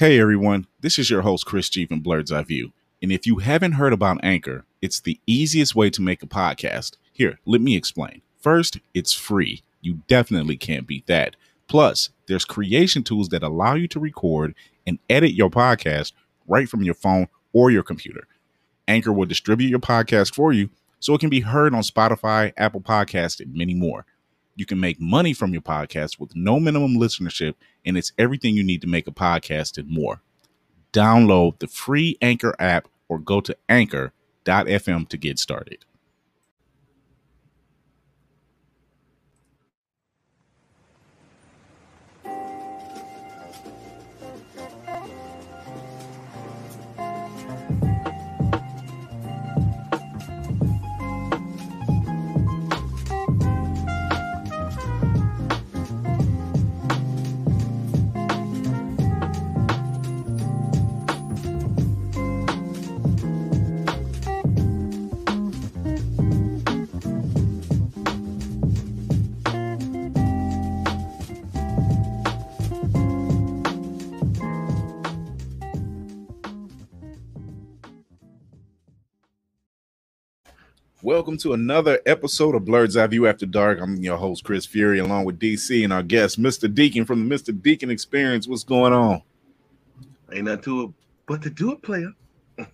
Hey everyone, this is your host Chris G from Blerd's Eye View. And if you haven't heard about Anchor, it's the easiest way to make a podcast. Here, let me explain. First, it's free. You definitely can't beat that. Plus, there's creation tools that allow you to record and edit your podcast right from your phone or your computer. Anchor will distribute your podcast for you so it can be heard on Spotify, Apple Podcasts, and many more. You can make money from your podcast with no minimum listenership, and it's everything you need to make a podcast and more. Download the free Anchor app or go to anchor.fm to get started. Welcome to another episode of Blerd's Eye View After Dark. I'm your host, Chris Fury, along with DC and our guest, Mr. Deacon from the Mr. Deacon Experience. What's going on? Ain't nothing to it but to do it, player.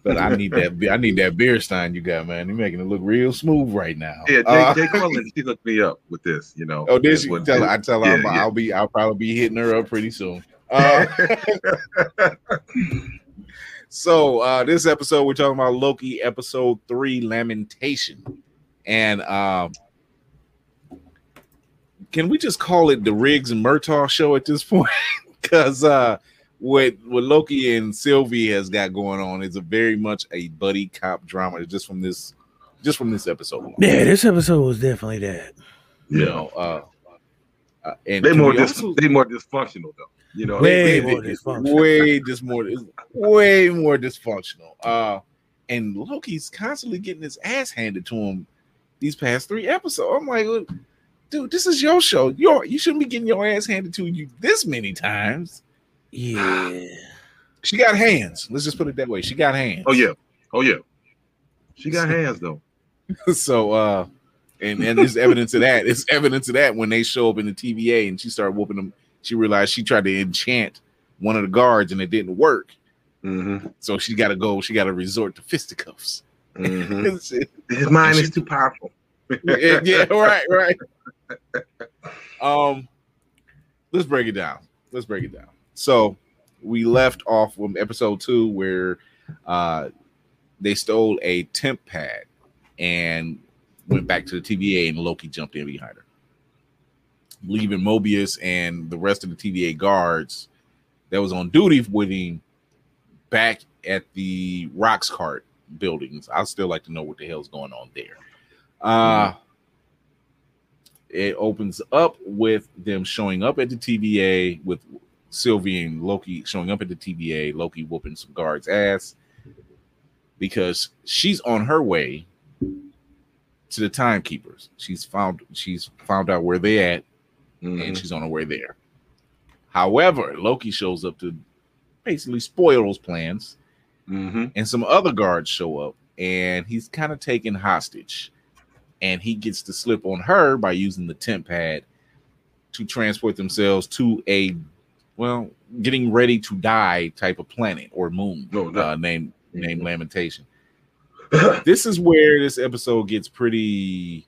But I need that. I need that beer stein you got, man. You're making it look real smooth right now. Yeah, Jay, Uh, Jay Cullen, she hooked me up with this, you know. oh, did she what- tell her? I tell her yeah. I'll be. I'll probably be hitting her up pretty soon. Uh, so uh, this episode we're talking about Loki episode three, Lamentation, and um, can we just call it the Riggs and Murtaugh show at this point? Because uh, what what Loki and Sylvie has got going on is a very much a buddy cop drama. Just from this, just from this episode. alone. Yeah, this episode was definitely that. you Yeah. know. Uh, uh, and They can more we dis- also- they more dysfunctional though. You know, Way they, more they, dysfunctional. way just more way more dysfunctional. Uh and loki's constantly getting his ass handed to him these past three episodes. I'm like dude this is your show. You you shouldn't be getting your ass handed to you this many times. Yeah. she got hands. Let's just put it that way. She got hands. Oh yeah, oh yeah. She got hands though. so uh and and there's evidence of that. It's evidence of that when they show up in the tva and she started whooping them she realized she tried to enchant one of the guards and it didn't work Mm-hmm. so she got to go she got to resort to fisticuffs Mm-hmm. His mind is too powerful. yeah, right, right. Um, let's break it down. Let's break it down. So we left off from episode two where uh they stole a temp pad and went back to the TVA and Loki jumped in behind her. Leaving Mobius and the rest of the TVA guards that was on duty with him back at the Roxxcart buildings. I'd still like to know what the hell's going on there. Uh it opens up with them showing up at the TVA with Sylvie and Loki showing up at the TVA, Loki whooping some guards' ass because she's on her way to the timekeepers. She's found she's found out where they at and Mhm. she's on her way there. However, Loki shows up to basically spoil those plans Mhm. and some other guards show up and he's kind of taken hostage and he gets to slip on her by using the temp pad to transport themselves to a well getting ready to die type of planet or moon No, no. uh, named named lamentation this is where this episode gets pretty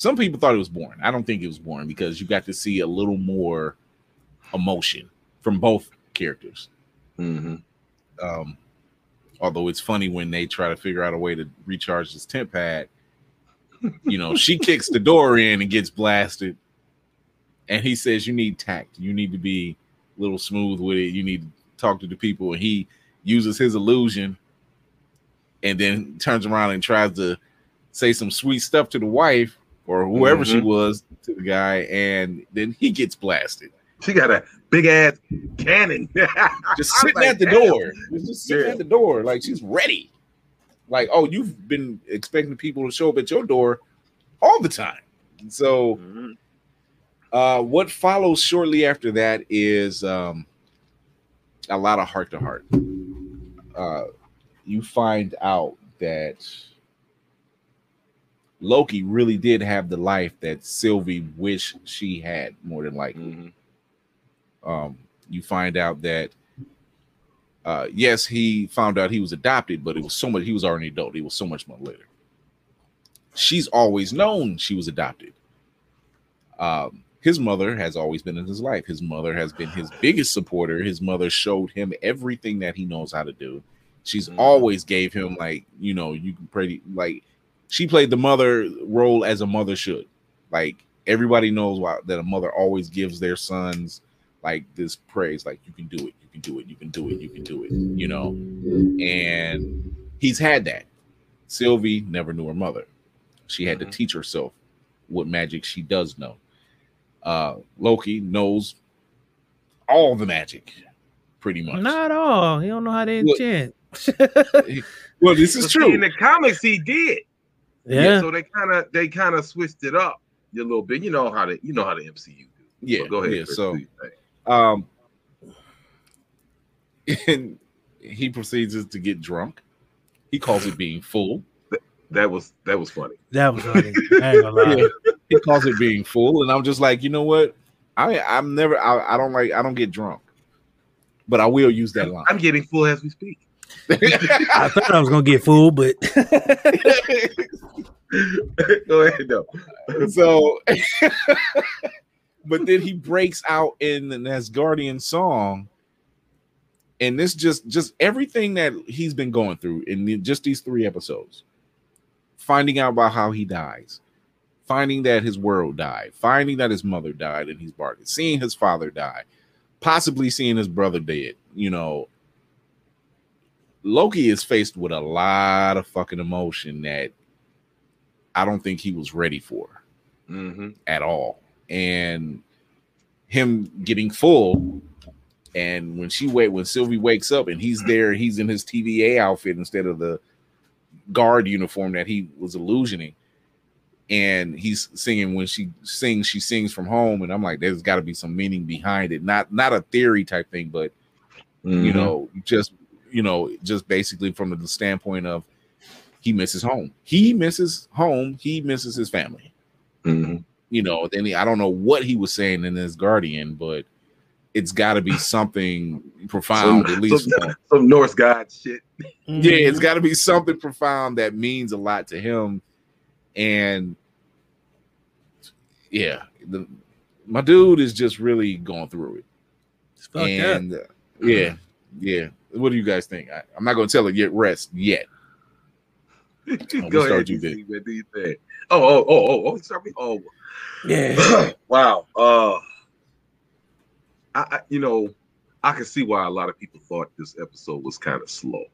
some people thought it was boring i don't think it was boring because you got to see a little more emotion from both characters Mhm. um, although it's funny when they try to figure out a way to recharge this temp pad. You know, she kicks the door in and gets blasted, and he says, "You need tact. You need to be a little smooth with it. You need to talk to the people." And he uses his illusion, and then turns around and tries to say some sweet stuff to the wife or whoever she Mhm. was to the guy, and then he gets blasted. She got a big ass cannon. just sitting like, at the door. Just sitting Yeah. at the door, like she's ready. Like, oh, you've been expecting people to show up at your door all the time. So, mm-hmm. uh, what follows shortly after that is um, a lot of heart to heart. Uh, you find out that Loki really did have the life that Sylvie wished she had more than likely. Mhm. Um, you find out that uh, yes, he found out he was adopted, but it was so much. He was already an adult. It was so much more later. She's always known she was adopted. Um, his mother has always been in his life. His mother has been his biggest supporter. His mother showed him everything that he knows how to do. She's Mhm. always gave him like you know you can pretty like she played the mother role as a mother should. Like everybody knows why that a mother always gives their sons like this praise, like you can do it, you can do it, you can do it, you can do it, you know. And he's had that. Sylvie never knew her mother. She had Mhm. to teach herself what magic she does know. Uh Loki knows all the magic, pretty much. Not all. He don't know how to enchant. well, this is But see, true. in the comics, he did. Yeah. So they kind of they kind of switched it up a little bit. You know how the you know how the MCU do. Yeah, So go ahead. yeah, so do your thing. Um, and he proceeds to get drunk. He calls it being full. that was that was funny. That was funny. I ain't gonna lie. Yeah. He calls it being full, and I'm just like, you know what? I I'm never. I, I don't like. I don't get drunk, but I will use that line. I'm getting full as we speak. I thought I was gonna get fooled, but go ahead, though. so, but then he breaks out in an Asgardian song, and this just just everything that he's been going through in the- just these three episodes, finding out about how he dies, finding that his world died, finding that his mother died, and he's barred, seeing his father die, possibly seeing his brother dead. You know, Loki is faced with a lot of fucking emotion that I don't think he was ready for hmm at all. And him getting full, and when she wait, when Sylvie wakes up and he's there, he's in his TVA outfit instead of the guard uniform that he was illusioning. And he's singing when she sings, she sings from home, and I'm like, there's got to be some meaning behind it, not not a theory type thing, but you know, just you know, just basically from the standpoint of he misses home. He misses home. He misses his family. hmm You know, then he, I don't know what he was saying in Asgardian, but it's got to be something profound, Some- at least. some- for- some Norse god shit. yeah, it's got to be something profound that means a lot to him. And yeah, the, my dude is just really going through it. It's fucked up. and uh, yeah, yeah. What do you guys think? I, I'm not going to tell it yet. Rest yet. Go we'll start ahead, you, DC, man, do you think? Oh, oh, oh, oh, oh, sorry. Oh, Yeah. wow. Uh, I, I, you know, I can see why a lot of people thought this episode was kind of slow.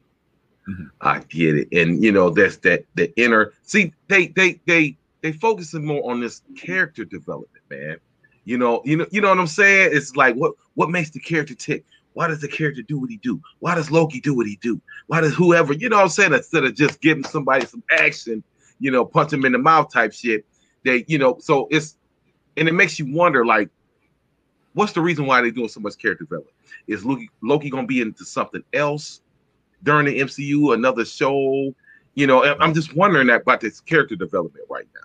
Mhm. I get it, and you know, that's that the inner. See, they they they they focusing more on this character development, man. You know, you know, you know what I'm saying? It's like what what makes the character tick? Why does the character do what he do? Why does Loki do what he do? Why does whoever, you know what I'm saying? Instead of just giving somebody some action, you know, punch him in the mouth type shit. They, you know, so it's and it makes you wonder, like, what's the reason why they're doing so much character development? Is Loki Loki gonna be into something else during the MCU, another show? You know, I'm just wondering that about this character development right now.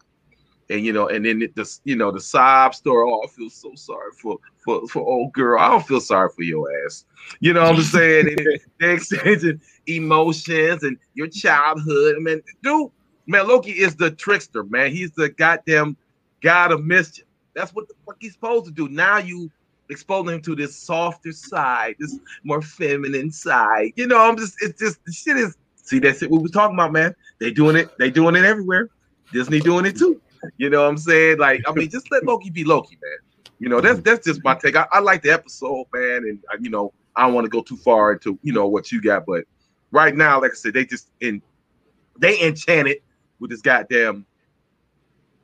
And you know, and then it, just you know, the sob story. Oh, I feel so sorry for for for old girl. I don't feel sorry for your ass. You know what I'm saying? And they exchanging emotions and your childhood. I mean, dude, man, Loki is the trickster, man. He's the goddamn god of mischief. That's what the fuck he's supposed to do. Now you exposing him to this softer side, this more feminine side. You know, I'm just it's just the shit is see that's it What we talking about, man. They doing it, they doing it everywhere. Disney doing it too. You know what I'm saying? Like, I mean, just let Loki be Loki, man. You know, that's that's just my take. I, I like the episode, man, and uh, you know, I don't want to go too far into you know what you got, but right now, like I said, they just in they enchanted with this goddamn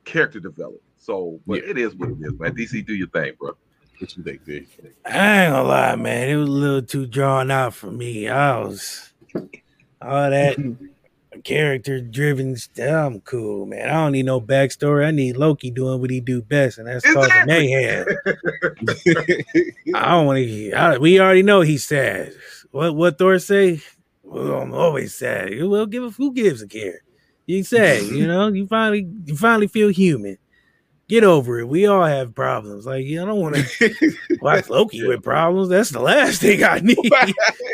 character development. So, but Yeah. it is what it is, man. DC, do your thing, bro. What you think, D? I ain't gonna lie, man. It was a little too drawn out for me. I was all that character driven. Stuff I'm cool, man. I don't need no backstory. I need Loki doing what he do best, and that's causing mayhem. I don't want to. We already know he's sad. What what Thor say? Well, I'm always sad. Well, give a who gives a care. You sad, you know. You finally you finally feel human. Get over it. We all have problems. Like you know, I don't want to watch Loki with problems. That's the last thing I need.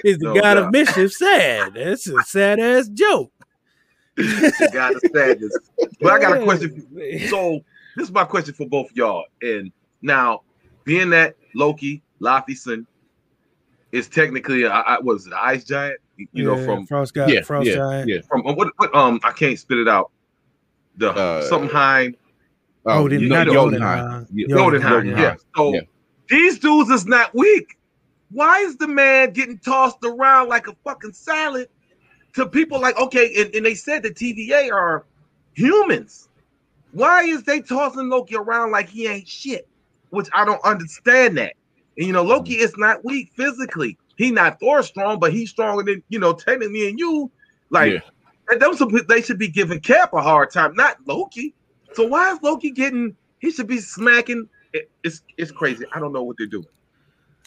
Is the No god doubt. of mischief sad? That's a sad ass joke. The God of sadness. But I got a question. For Yeah. So this is my question for both of y'all. And now, being that Loki Laufeyson is technically, a, I, what is it, an ice giant? You know, Yeah, from Frost God, yeah, Frost yeah, Giant. yeah. from what, what? Um, I can't spit it out. The Uh, something high Oh, didn't you know, Jotunheim. Jotunheim. Yeah. Jotunheim, Jotunheim. yeah. Yeah. So Yeah. these dudes is not weak. Why is the man getting tossed around like a fucking salad to people like okay? And, and they said the TVA are humans. Why is they tossing Loki around like he ain't shit? Which I don't understand that. And you know, Loki is not weak physically. He not Thor strong, but he's stronger than you know, technically and you. Like Yeah. and those they should be giving Cap a hard time, not Loki. So why is Loki getting? He should be smacking. It- it's it's crazy. I don't know what they're doing.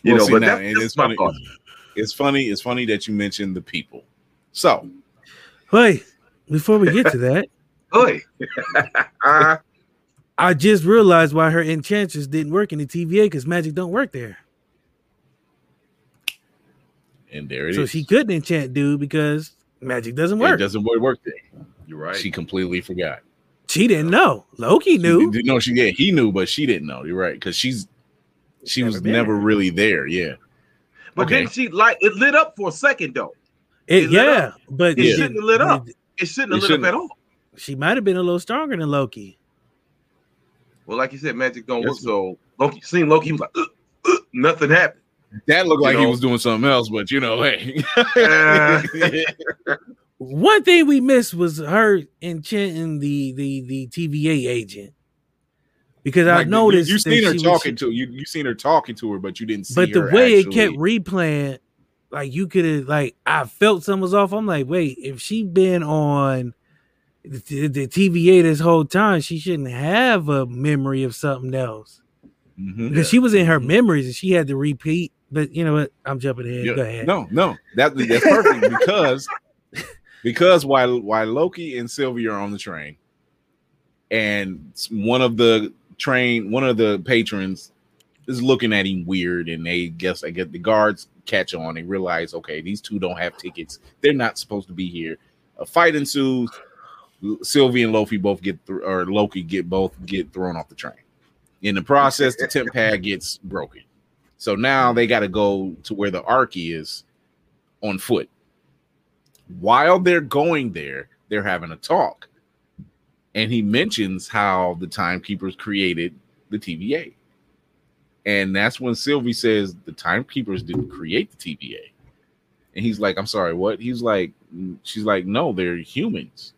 You Well, know, see, but now, that's, it's funny. thought. It's funny. It's funny that you mentioned the people. So hey, before we get to that, hey, uh, I just realized why her enchantress didn't work in the TVA because magic don't work there. and there it is. so she couldn't enchant dude because magic doesn't work. It work. doesn't work, work there. you're right. She completely forgot. She didn't know. Loki She knew. didn't- no, she yeah, he knew, but she didn't know. You're right because she's she Never was been never there. really there. Yeah, but okay. then she like it lit up for a second though. It, it yeah, but It she- shouldn't have lit up. It shouldn't It have lit shouldn't. up at all. She might have been a little stronger than Loki. Well, like you said, magic don't work. So Loki seen Loki he was like, "Ugh, ugh," nothing happened. that looked You like he was doing something else, but you know, hey, Uh, One thing we missed was her enchanting the the the TVA agent because I Like, you- noticed you, that seen her she was- talking to you. You seen her talking to her, but you didn't see. but the way actually- it kept replaying, like you could have like I felt something was off. I'm like, wait, if she been on the, the TVA this whole time, she shouldn't have a memory of something else Mhm. because she was in her memories and she had to repeat. But you know what? I'm jumping ahead. Yeah, Go ahead. No, no, that that's perfect because because while while Loki and Sylvia are on the train, and one of the train one of the patrons is looking at him weird, and they guess I get the guards catch on and realize okay these two don't have tickets, they're not supposed to be here. A fight ensues. Sylvie and Loki both get through, or Loki get both get thrown off the train. In the process, the temp pad gets broken. So now they got to go to where the ark is on foot. While they're going there, they're having a talk. And he mentions how the timekeepers created the TVA. And that's when Sylvie says the timekeepers didn't create the TVA. And he's like, I'm sorry, what? He's like, mm, she's like, no, they're humans.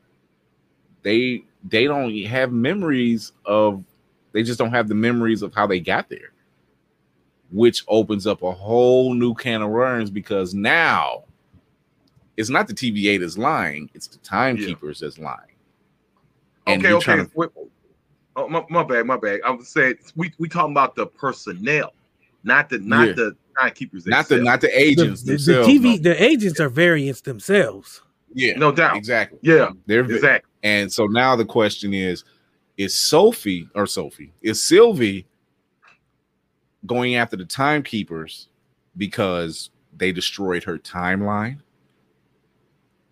They they don't have memories of they just don't have the memories of how they got there which opens up a whole new can of worms because now it's not the TVA that's lying, it's the timekeepers that's lying. And okay, okay. to- Wait, oh, my, my bad, my bad. I was saying we we talking about the personnel, not the not Yeah. the timekeepers. not the not the The, agents the, the themselves. TV, no. the agents are variants themselves. yeah, no doubt. exactly. Yeah, They're vi- exactly. and so now the question is: Is Sophie or Sophie is Sylvie going after the timekeepers because they destroyed her timeline?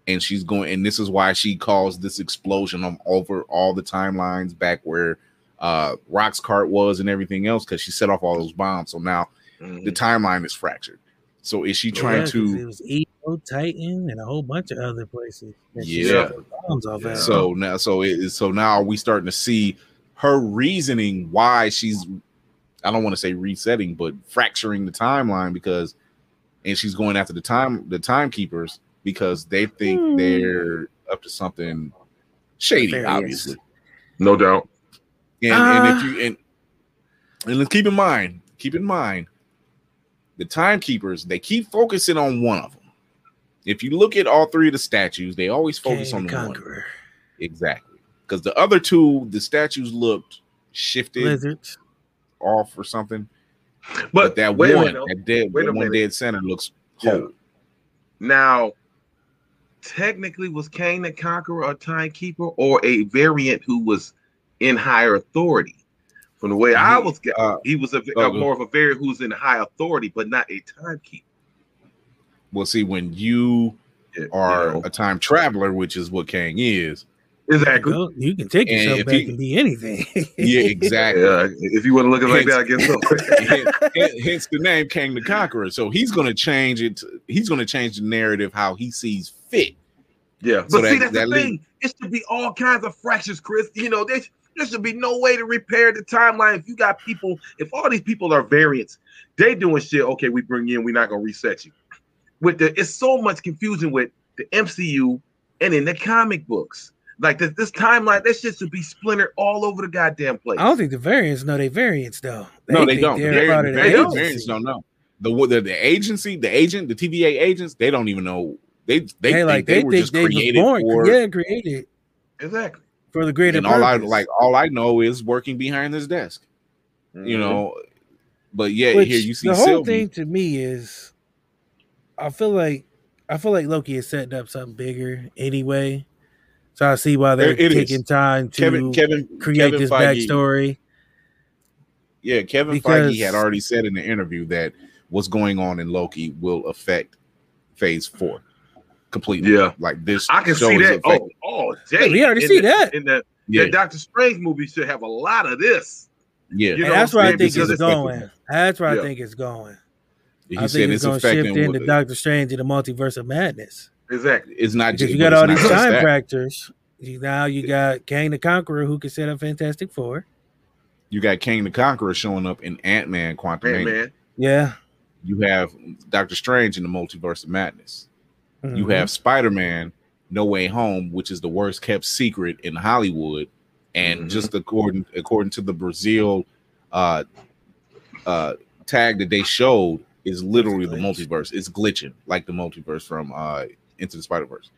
And she's going, and this is why she caused this explosion on over all the timelines back where uh Roxxcart was and everything else because she set off all those bombs. So now Mhm. the timeline is fractured. So is she trying Yeah, 'cause to It was Ego, Titan, and a whole bunch of other places. that Yeah. bombs. So now, so it is. So now, are we starting to see her reasoning why she's? I don't want to say resetting, but fracturing the timeline because, and she's going after the time the timekeepers because they think Hmm. they're up to something shady, Nefarious. obviously. no doubt. And, and if Ah. you and and let's keep in mind, keep in mind, the timekeepers they keep focusing on one of them, if you look at all three of the statues, they always focus Kang on the the one. Conqueror. Exactly. Because the other two, the statues looked shifted Lizards. off or something. But, But, that wait a one, minute. that dead, Wait a one minute. dead center looks Yeah. whole. Now, technically, was Kang the Conqueror a timekeeper or a variant who was in higher authority? From the way I was, uh, he was a, uh, more of a variant who's in high authority, but not a timekeeper. Well, see, when you are know. a time traveler, which is what Kang is, exactly. Well, you can take yourself if back he- and be anything. yeah, exactly. Yeah, if you want to look at it like that, I guess so. Hence- Hence the name Kang the Conqueror. So he's going to change it. to- he's going to change the narrative how he sees fit. Yeah, but So see, that- that's that the lead- thing. It should be all kinds of fractures, Chris. You know, there, there should be no way to repair the timeline. If you got people, if all these people are variants, they doing shit. Okay, we bring you in. We're not gonna reset you. With the, it's so much confusion with the MCU and in the comic books. Like this, this timeline, that shit should be splintered all over the goddamn place. I don't think the variants know they variants though. no, they don't. The they're vari- part the vari- don't. variants agency. don't know. The, the the agency, the agent, the TVA agents, they don't even know. They they, They, like they, they, were think just they created born, for. yeah, created exactly. for the greater and all I like, all I know is working behind this desk. Mm-hmm. You know, but yeah, Which here you see the whole Sylvie. thing to me is, I feel like I feel like Loki is setting up something bigger anyway. So I see why they're It- it is. taking time to Kevin Kevin create Kevin this Feige- backstory. Yeah, Kevin Because- Feige had already said in the interview that what's going on in Loki will affect Phase Four completely. Yeah. like this. I can show see that. affecting- Oh, oh, Jay. we already in see the- that. in the, yeah, the Doctor Strange movie should have a lot of this. yeah. You know that's what where I'm think it's going. That's where Yeah. I think it's going. He I said think it's it's going to shift into Doctor Strange and the multiverse of madness. Exactly. it's not Because just you got all these just time that. factors. Now you got Kang the Conqueror who can set up Fantastic Four. You got King the Conqueror showing up in Ant Man Quantum. Man, Man, man. Yeah. You have Doctor Strange in the Multiverse of Madness. You Mhm. have Spider Man No Way Home, which is the worst kept secret in Hollywood, and Mhm. just according according to the Brazil uh, uh, tag that they showed, is literally the multiverse. It's glitching like the multiverse from uh, Into the Spider Verse.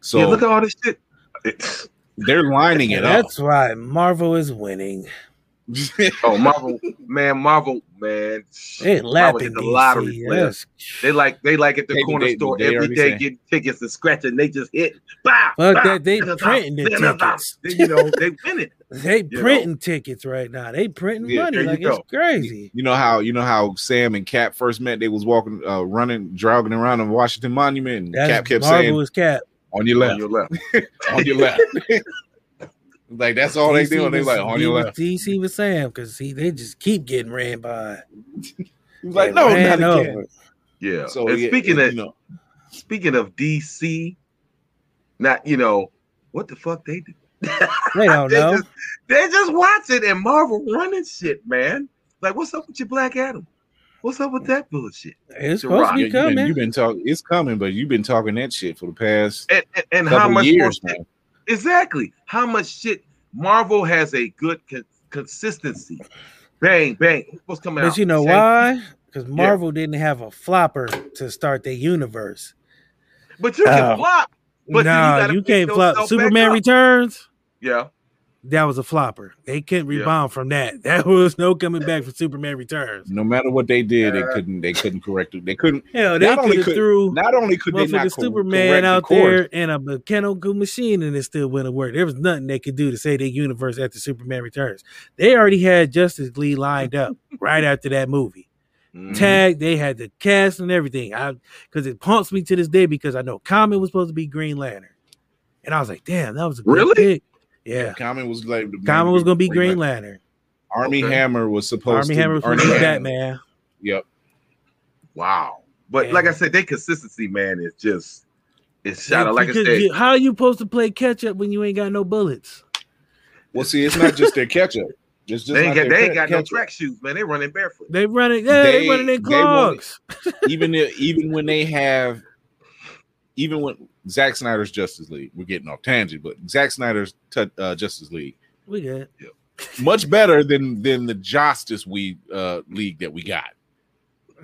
So yeah, look at all this shit. It's- they're lining it And up. that's why Marvel is winning. oh, Marvel, man, Marvel, man. They Marvel lapping the lottery DC. players. Yes. They like they like at the They- corner they- store they every already day said- getting tickets and scratching. They just hit. Bow, Fuck bow, that, they printing the tickets. They, you know, they win it. They You printing tickets right now. They printing Yeah, money there you like it's crazy. You know how you know how Sam and Cap first met. They was walking, uh, running, jogging around on Washington Monument, and That's Cap kept Marvel saying, is Cap. "On your left, On your left. on your left." Like that's all they do. And they like on he your was- left. DC with Sam because he they just keep getting ran by. He's like, They no, not over. again. Yeah. So and yeah, speaking you of know, speaking of DC, not you know what the fuck they do. They don't they know. Just, they just watch it and Marvel running shit, man. Like, what's up with your Black Adam? What's up with that bullshit? It's supposed to be coming. you've been talking. It's coming, but you've been talking that shit for the past And and, and how couple much years, more man. Exactly how much shit Marvel has a good con- consistency. Bang bang. What's coming out? But you know Same- why? Because Marvel didn't have a flopper to start their universe. But you can Oh. flop. But gotta you, pick can't flop. Superman. Returns. Yeah. That was a flopper. They couldn't Yeah. rebound from that. That was no coming back for Superman Returns. No matter what they did, they couldn't. They couldn't correct it. They couldn't. Hell, they Not only could have threw. Not only could they not motherfucking co- Superman correct the out there in a mechanical machine and it still wouldn't work. There was nothing they could do to say their universe after Superman Returns. They already had Justice League lined up right after that movie. Mhm. Tag, they had the cast and everything. I because it haunts me to this day because I know Common was supposed to be Green Lantern. And I was like, damn, that was a good Really? pick. Yeah. Common was like the Common was gonna be Green Lantern. Army Okay. Hammer was supposed Army to. Hammer was supposed to be Batman. Yep. Wow. But Yeah. like I said, their consistency, man, is just it's shot out. Like I said, you- how are you supposed to play catch up when you ain't got no bullets? Well, see, it's not just their catch up. It's just they ain't not got, they ain't got no catch-up. track shoes, man. They running barefoot. They running, yeah, they, They- running in clogs. even if, even when they have, even when Zack Snyder's Justice League, we're getting off tangent, but Zack Snyder's t- uh, Justice League We good. much better than than the Justice we uh, League that we got.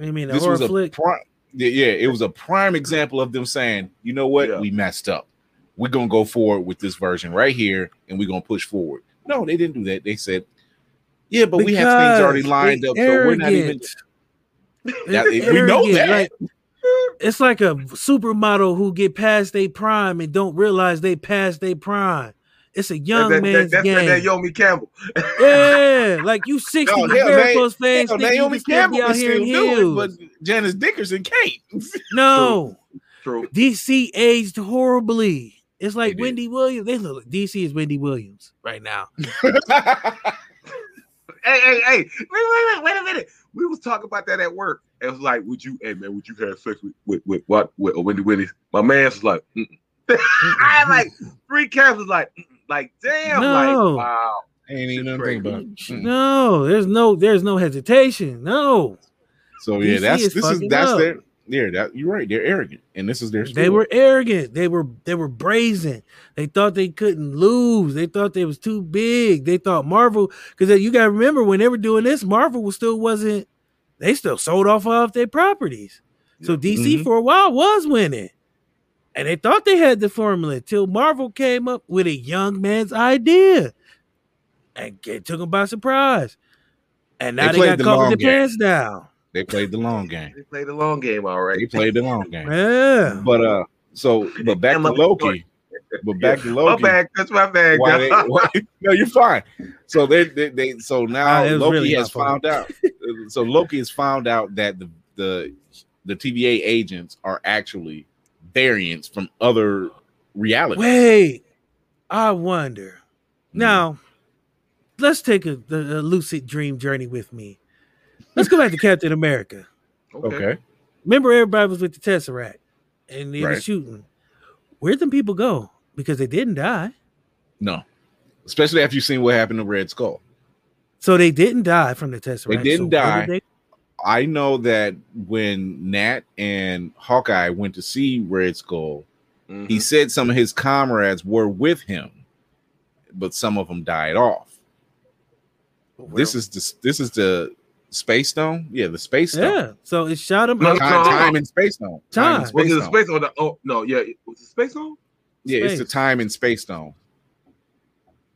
You mean the This horror was a flick? pri- Yeah, yeah, it was a prime example of them saying, you know what, Yeah. we messed up. We're gonna go forward with this version right here, and we're gonna push forward. No, they didn't do that. They said, yeah, but we have things already lined they up, so we're not even. arrogant. We know that. like, it's like a supermodel who get past their prime and don't realize they passed their prime. It's a young that, that, man's that's game. that Naomi Campbell. yeah, like you sixty No, hell, varicose veins, Hell, think you Naomi be Campbell out here in still do heels. it, but Janice Dickinson can't. no, True. DC aged horribly. It's like It. Wendy Williams. They look DC is Wendy Williams right now. Hey, hey, hey! Wait, wait, wait, wait a minute. We was talking about that at work. It was like, would you, hey man, would you have sex with with, with what with a Wendy Williams? My man was like, Mm-mm. I had like three cats was like, Mm-mm. like damn, No. like wow. Ain't even nothing Crazy. about. it. Mm. No, there's no, there's no hesitation. No, So yeah, DC that's is this is that's up. their yeah. That you're right. They're arrogant, and this is their. they were arrogant. They were they were brazen. They thought they couldn't lose. They thought they was too big. They thought Marvel because you got to remember when they were doing this, Marvel was still wasn't. They still sold off all of their properties. So Yeah. DC Mhm. for a while was winning, and they thought they had the formula till Marvel came up with a young man's idea, and it took them by surprise. And now they, played got the caught long with their game. pants down. They played the long game. They played the long game already. They played the long game. Yeah. But uh, so but back to Loki. But back to Loki. My Loki. bag, that's my bag. Why they, why, no, you're fine. So they, they, they so now it was Loki really has found out. So Loki has found out that the the the TVA agents are actually variants from other realities. Wait, I wonder. Hmm. Now, let's take a, the- a lucid dream journey with me. Let's go back to Captain America. Okay. Remember, everybody was with the Tesseract and they were shooting. Where'd them people go? Because they didn't die. No. Especially after you've seen what happened to Red Skull. So they didn't die from the Tesseract. They didn't So die. did they- I know that when Nat and Hawkeye went to see Red Skull, Mhm. he said some of his comrades were with him, but some of them died off. this is the this is the space stone. Yeah, the space stone. Yeah. So it shot him. No, up. Time, no. time and space stone. Time, and Time. was space it the stone. space on the oh no, yeah, was it space on? Yeah, it's the Space. time and space stone.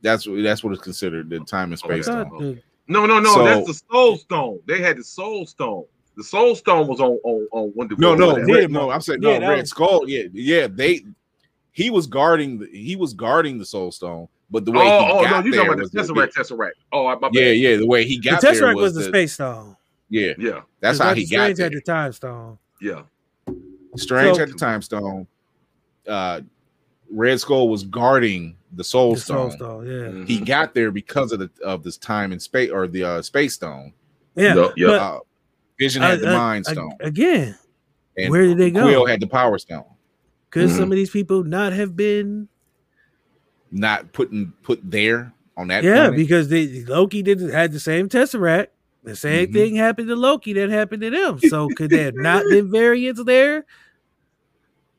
That's what that's what it's considered. The time and Oh, space I okay. stone. thought No, no, no, So- that's the soul stone. They had the soul stone. The soul stone was on on on Wonder No, Woman. no, whatever. Red, no. I'm saying no. Yeah, that Red was- Skull. Yeah, yeah. They he was guarding. The, he was guarding the Soul Stone, but the Oh, way he oh, no, got you there talking was about the Tesseract, Tesseract. Oh, my Yeah, bad. yeah. The way he the got there Tesseract was, was the the, space stone. Yeah, yeah, That's how Doctor he got Strange there. had the time stone. yeah. Strange So- had the time stone. Uh, Red Skull was guarding the Soul The Stone. soul stone. Yeah. Mhm. He got there because of the of this time and space or the uh, space stone. Yeah. Yeah, yeah. Uh, Vision had the uh, uh, Mind ag- Stone, again, and where did they go? Quill had the Power Stone. Could Mhm. some of these people not have been? Not putting put there on that. yeah, planet. because they, Loki did had the same tesseract. The same Mhm. thing happened to Loki that happened to them. So could there have not been variants there?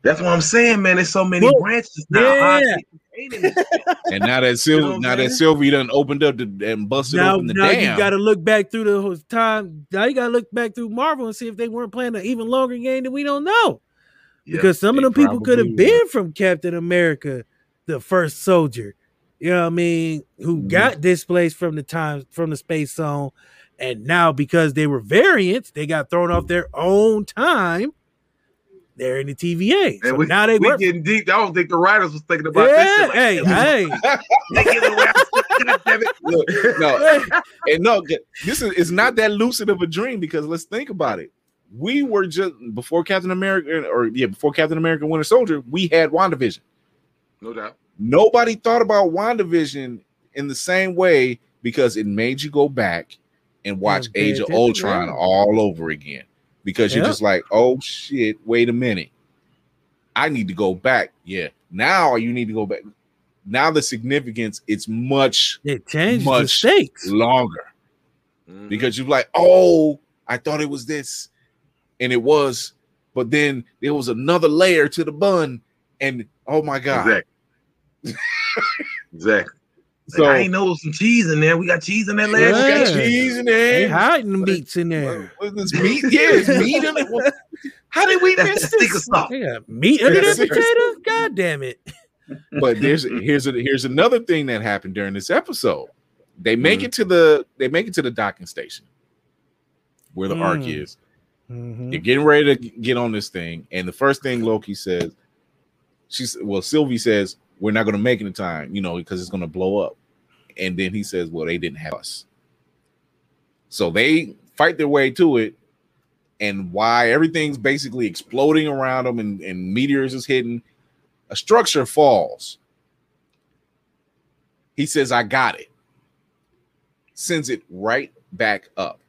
That's what I'm saying, man. There's so many Well, branches now. yeah. How they contain this shit? and now that You know Sylvie, what now that saying? Sylvie done opened up the, and busted now, open the now dam. you got to look back through the whole time. Now you got to look back through Marvel and see if they weren't playing an even longer game that we don't know. Yeah. because some of they them people could have been from Captain America, the first soldier. You know what I mean? Who Mhm. got displaced from the time from the space stone, and now because they were variants, they got thrown off their own time. They're in the TVA, so we, now they we work. getting deep. I don't think the writers was thinking about Yeah, this. shit hey, like, hey, Take it away. God damn it. Look, no, and no, this is it's not that lucid of a dream because let's think about it. We were just before Captain America, or yeah, before Captain America Winter Soldier, we had WandaVision. No doubt. Nobody thought about WandaVision in the same way because it made you go back and watch pay Age of Ultron yeah. all over again because you're Yeah. just like, oh shit, wait a minute. I need to go back. Yeah. Now you need to go back. Now the significance it's much It changed the Much stakes. longer Mhm. because you're like, oh, I thought it was this, and it was, but then there was another layer to the bun, and oh my god. exactly. exactly. So I ain't know there was some cheese in there. We got cheese in that last we got cheese in They there. hiding the What- meats in there. what is this meat? Yeah, it's meat in it. How did we That's miss the this? secret sauce. They got meat under that potato. God damn it! But there's here's a, here's another thing that happened during this episode. They make Mhm. it to the they make it to the docking station where the ark Mm. is. Mhm. You're getting ready to get on this thing, and the first thing Loki says, she's well, Sylvie says, We're not gonna make it in time, you know, because it's gonna blow up. And then he says, Well, they didn't have us. So they fight their way to it, and why everything's basically exploding around them and, and meteors is hitting, a structure falls. He says, I got it. Sends it right back up.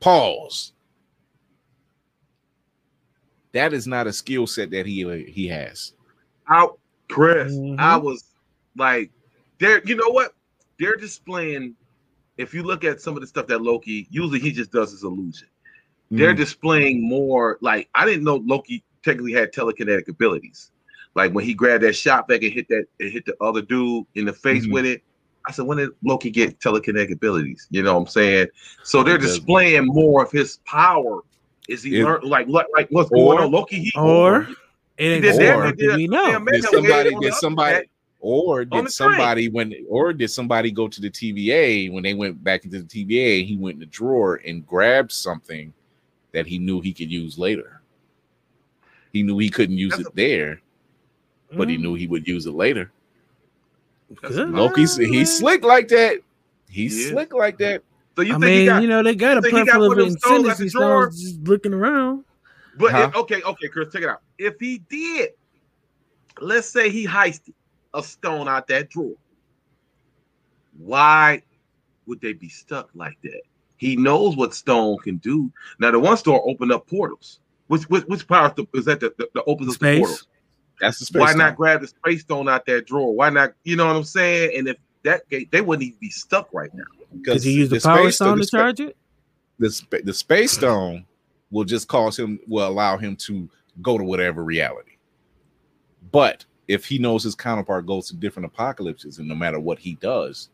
Pause. That is not a skill set that he uh, he has. out, Chris. Mhm. I was like, they're you know what? They're displaying. If you look at some of the stuff that Loki usually he just does his illusion. They're Mm. displaying more. Like I didn't know Loki technically had telekinetic abilities. Like when he grabbed that shot back and hit that and hit the other dude in the face Mhm. with it. I said, when did Loki get telekinetic abilities? You know what I'm saying? So they're displaying more of his power. Is he It- learn like like like what's Or- going on? Loki he Or it He ain't did or he did- we know. did somebody did somebody or did somebody when or did somebody go to the TVA when they went back into the TVA he went in the drawer and grabbed something that he knew he could use later he knew he couldn't use That's it a- there but Mm. he knew he would use it later That's Good. Loki's he's slick like that he's Yeah. slick like that So you I think he mean, got you know, they got a think he got plentiful one of of them stones at the stones just looking around. But Huh? if, okay, okay, Chris, check it out. If he did, let's say he heisted a stone out that drawer, why would they be stuck like that? He knows what stone can do. Now, the one store opened up portals. Which which, which power is that? The, the, the opens up the Space. portals. that's the space Why stone. not grab the space stone out that drawer? Why not? You know what I'm saying? And if that gate, they wouldn't even be stuck right now. Did you use the, the power space- stone the to spa- charge it? the, spa- the space stone will just cause him will allow him to go to whatever reality but if he knows his counterpart goes to different apocalypses and no matter what he does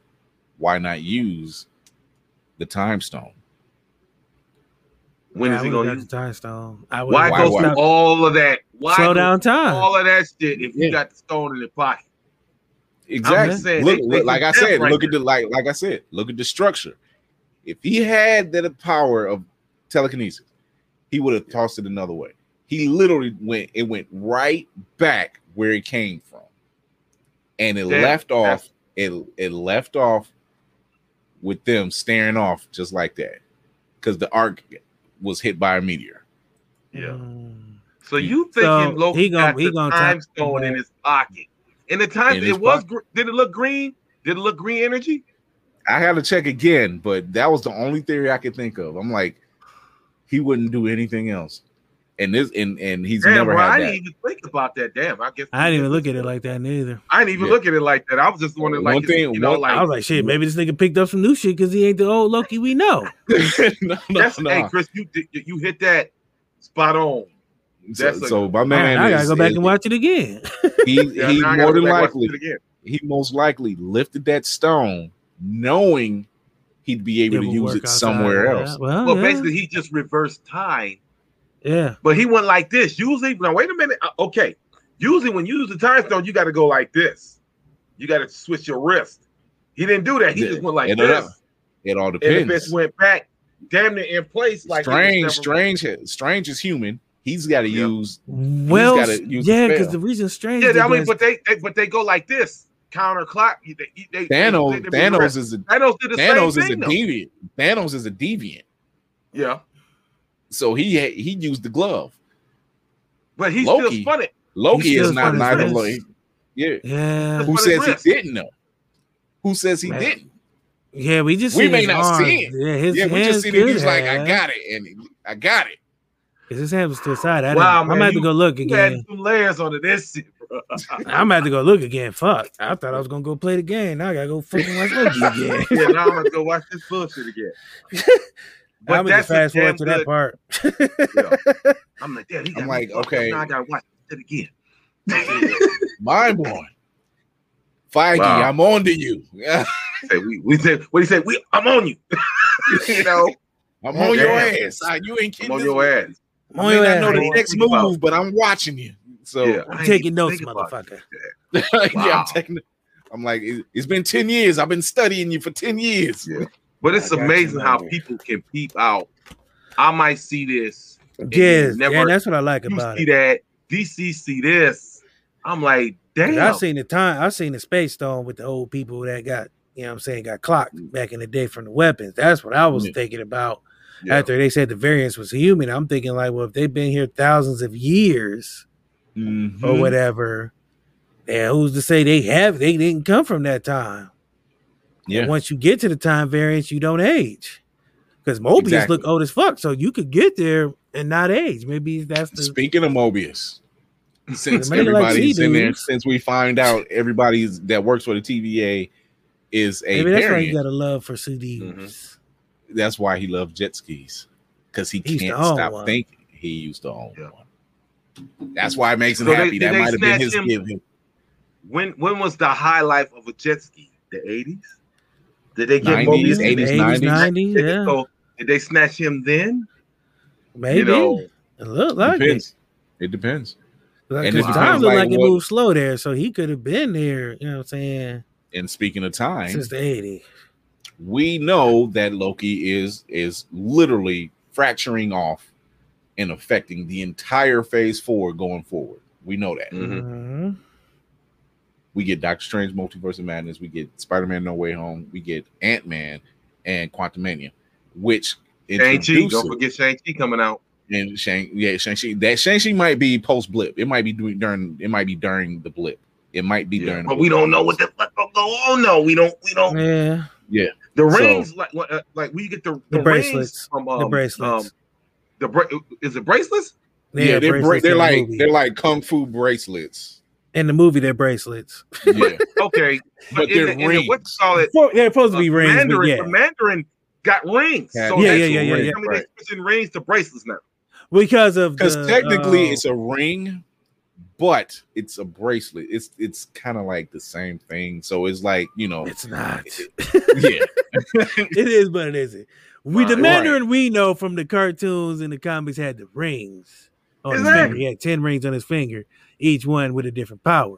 why not use the time stone When Yeah, is he going to use? the time stone? I Why, Why- go why? through all of that? Why slow down time? all of that shit if you Yeah. got the stone in your pocket? exactly saying, look, they- look, they like i said right look at the like like i said look at the structure if he had the power of telekinesis he would have tossed it another way he literally went it went right back where it came from and it Damn, left off it it left off with them staring off just like that because the ark was hit by a meteor Yeah. Mm. So you So, thinking Loki he gon- got he the gonna time tap- stone in his pocket? And the time it was pocket. gr- did it look green? Did it look green energy? i had to check again but that was the only theory i could think of i'm like he wouldn't do anything else and this and and he's Damn, never bro, I had didn't that even think about that. Damn, I guess I didn't even look at it like that neither. I didn't even Yeah. look at it like that. I was just wondering, like, One is- thing- you know, one- like I was like, shit, maybe this nigga picked up some new shit because he ain't the old Loki we know. no, no, that's no. hey, Chris, you you hit that spot on. so, that's a- so my Man, man I gotta is- go back is- and watch it again. he, Yeah, he now more than back and watch likely he most likely lifted that stone knowing he'd be able It to use it somewhere of that. else Well, Well, yeah. basically, he just reversed time, yeah. but he went like this. Usually, now wait a minute. Uh, Okay, usually when you use the time stone, you got to go like this. You got to switch your wrist. He didn't do that. He Yeah, just went like it don't this. know. it all and the depends bitch went back, damn near in place. Like it was strange never- strange strange is human he's got to Yeah. use Well, gotta use yeah, because the reason Strange Yeah, I mean, but they, they but they go like this, counterclock. They, they, they, Thanos they- they- they- Thanos is a Thanos did the Thanos same is a thing. though. deviant Thanos is a deviant Yeah, so he he used the glove but he Loki. still spun it. Loki He is not spun neither. Loki. Yeah. yeah, Who says he didn't know? Who says he Man. didn't? yeah, we just We may not arms. see it. Yeah, his yeah, we hands just seen it. could He's like, I got it, and I got it. 'Cause his hand was to the side. I, Wow, man, I'm gonna have to go look You had again. some layers onto this shit, bro. I'm about to go look again. Fuck. I thought I was gonna go play the game. Now I gotta go fucking watch Loki again. yeah, now I'm gonna go watch this bullshit again. I'm gonna fast forward to that part. Yeah. I'm like, damn, he got I'm like, okay. now I gotta watch it again. Mind blowing. Feige, Wow. I'm on to you. Say, we we said what he said. We I'm on you. you know, I'm on your Damn. ass. Ah, You ain't I'm kidding. on your ass. I may not know the next move, but I'm watching you. So Yeah. I'm taking notes, think about motherfucker. yeah, Wow. I'm taking. I'm like, it, has been ten years. I've been studying you for ten years. Yeah. But it's I got you, amazing how man. people can peep out. I might see this. Yes, never- yeah, that's what I like You about see it. that. DC see this. I'm like, damn. I've seen the time. I've seen the space stone with the old people that got, you know, what I'm saying, got clocked mm. back in the day from the weapons. That's what I was Yeah. thinking about Yeah. after they said the variance was human. I'm thinking like, well, if they've been here thousands of years Mhm. or whatever, then who's to say they have? They didn't come from that time. Yeah. And once you get to the time variance, you don't age. Because Mobius Exactly. look old as fuck, so you could get there and not age. Maybe that's the Speaking of Mobius, since They like everybody's in there, since we find out everybody's that works for the TVA is a maybe that's why you variant, got a love for CDs. Mm-hmm. that's why he loved jet skis because he He can't stop one. thinking he used to own Yeah. one. That's why it makes him So happy. did that might have been his him? gift. When when was the high life of a jet ski? The 80s? Did they get 90s, Mobius? 80s, 80s, 90s. 90s, yeah. So did they snatch him then? Maybe. You know, it looked like Depends. It depends. it. Like, And it 'cause depends, time looked like, like it what- moved slow there, so he could have been there, you know what I'm saying, And speaking of time, since the 80s. we know that Loki is is literally fracturing off and affecting the entire phase four going forward. We know that. Mhm. Mhm. We get Doctor Strange Multiverse of Madness, we get Spider-Man No Way Home, we get Ant-Man and Quantumania, which Shang-Chi. Don't forget Shang-Chi coming out. and Shang yeah, Shang-Chi. That Shang-Chi might be post blip. It might be doing during it might be during the blip. It might be Yeah. during But we don't know what the fuck will go on. No, we don't. We don't. Yeah, Yeah. The So- rings, like what, uh, like we get the, The the, bracelets. rings from um, the bracelets. Um, the bra- is it bracelets? Yeah, they're bra- bracelets they're in the like movie. they're like kung fu bracelets. in the movie. They're bracelets. Yeah. Okay, But in they're the, in the, rings. what call it? Well, they're supposed to be rings, but Mandarin, yeah. the Mandarin got rings. Yeah, so yeah, that's yeah, yeah, what- yeah, I mean, right. they're switching rings to bracelets now. because of Because technically uh, it's a ring, but it's a bracelet. It's it's kind of like the same thing. So it's like, you know, it's not. yeah. it is, but it isn't. We the Right. Mandarin we know from the cartoons and the comics had the rings on his finger. He had ten rings on his finger, each one with a different power.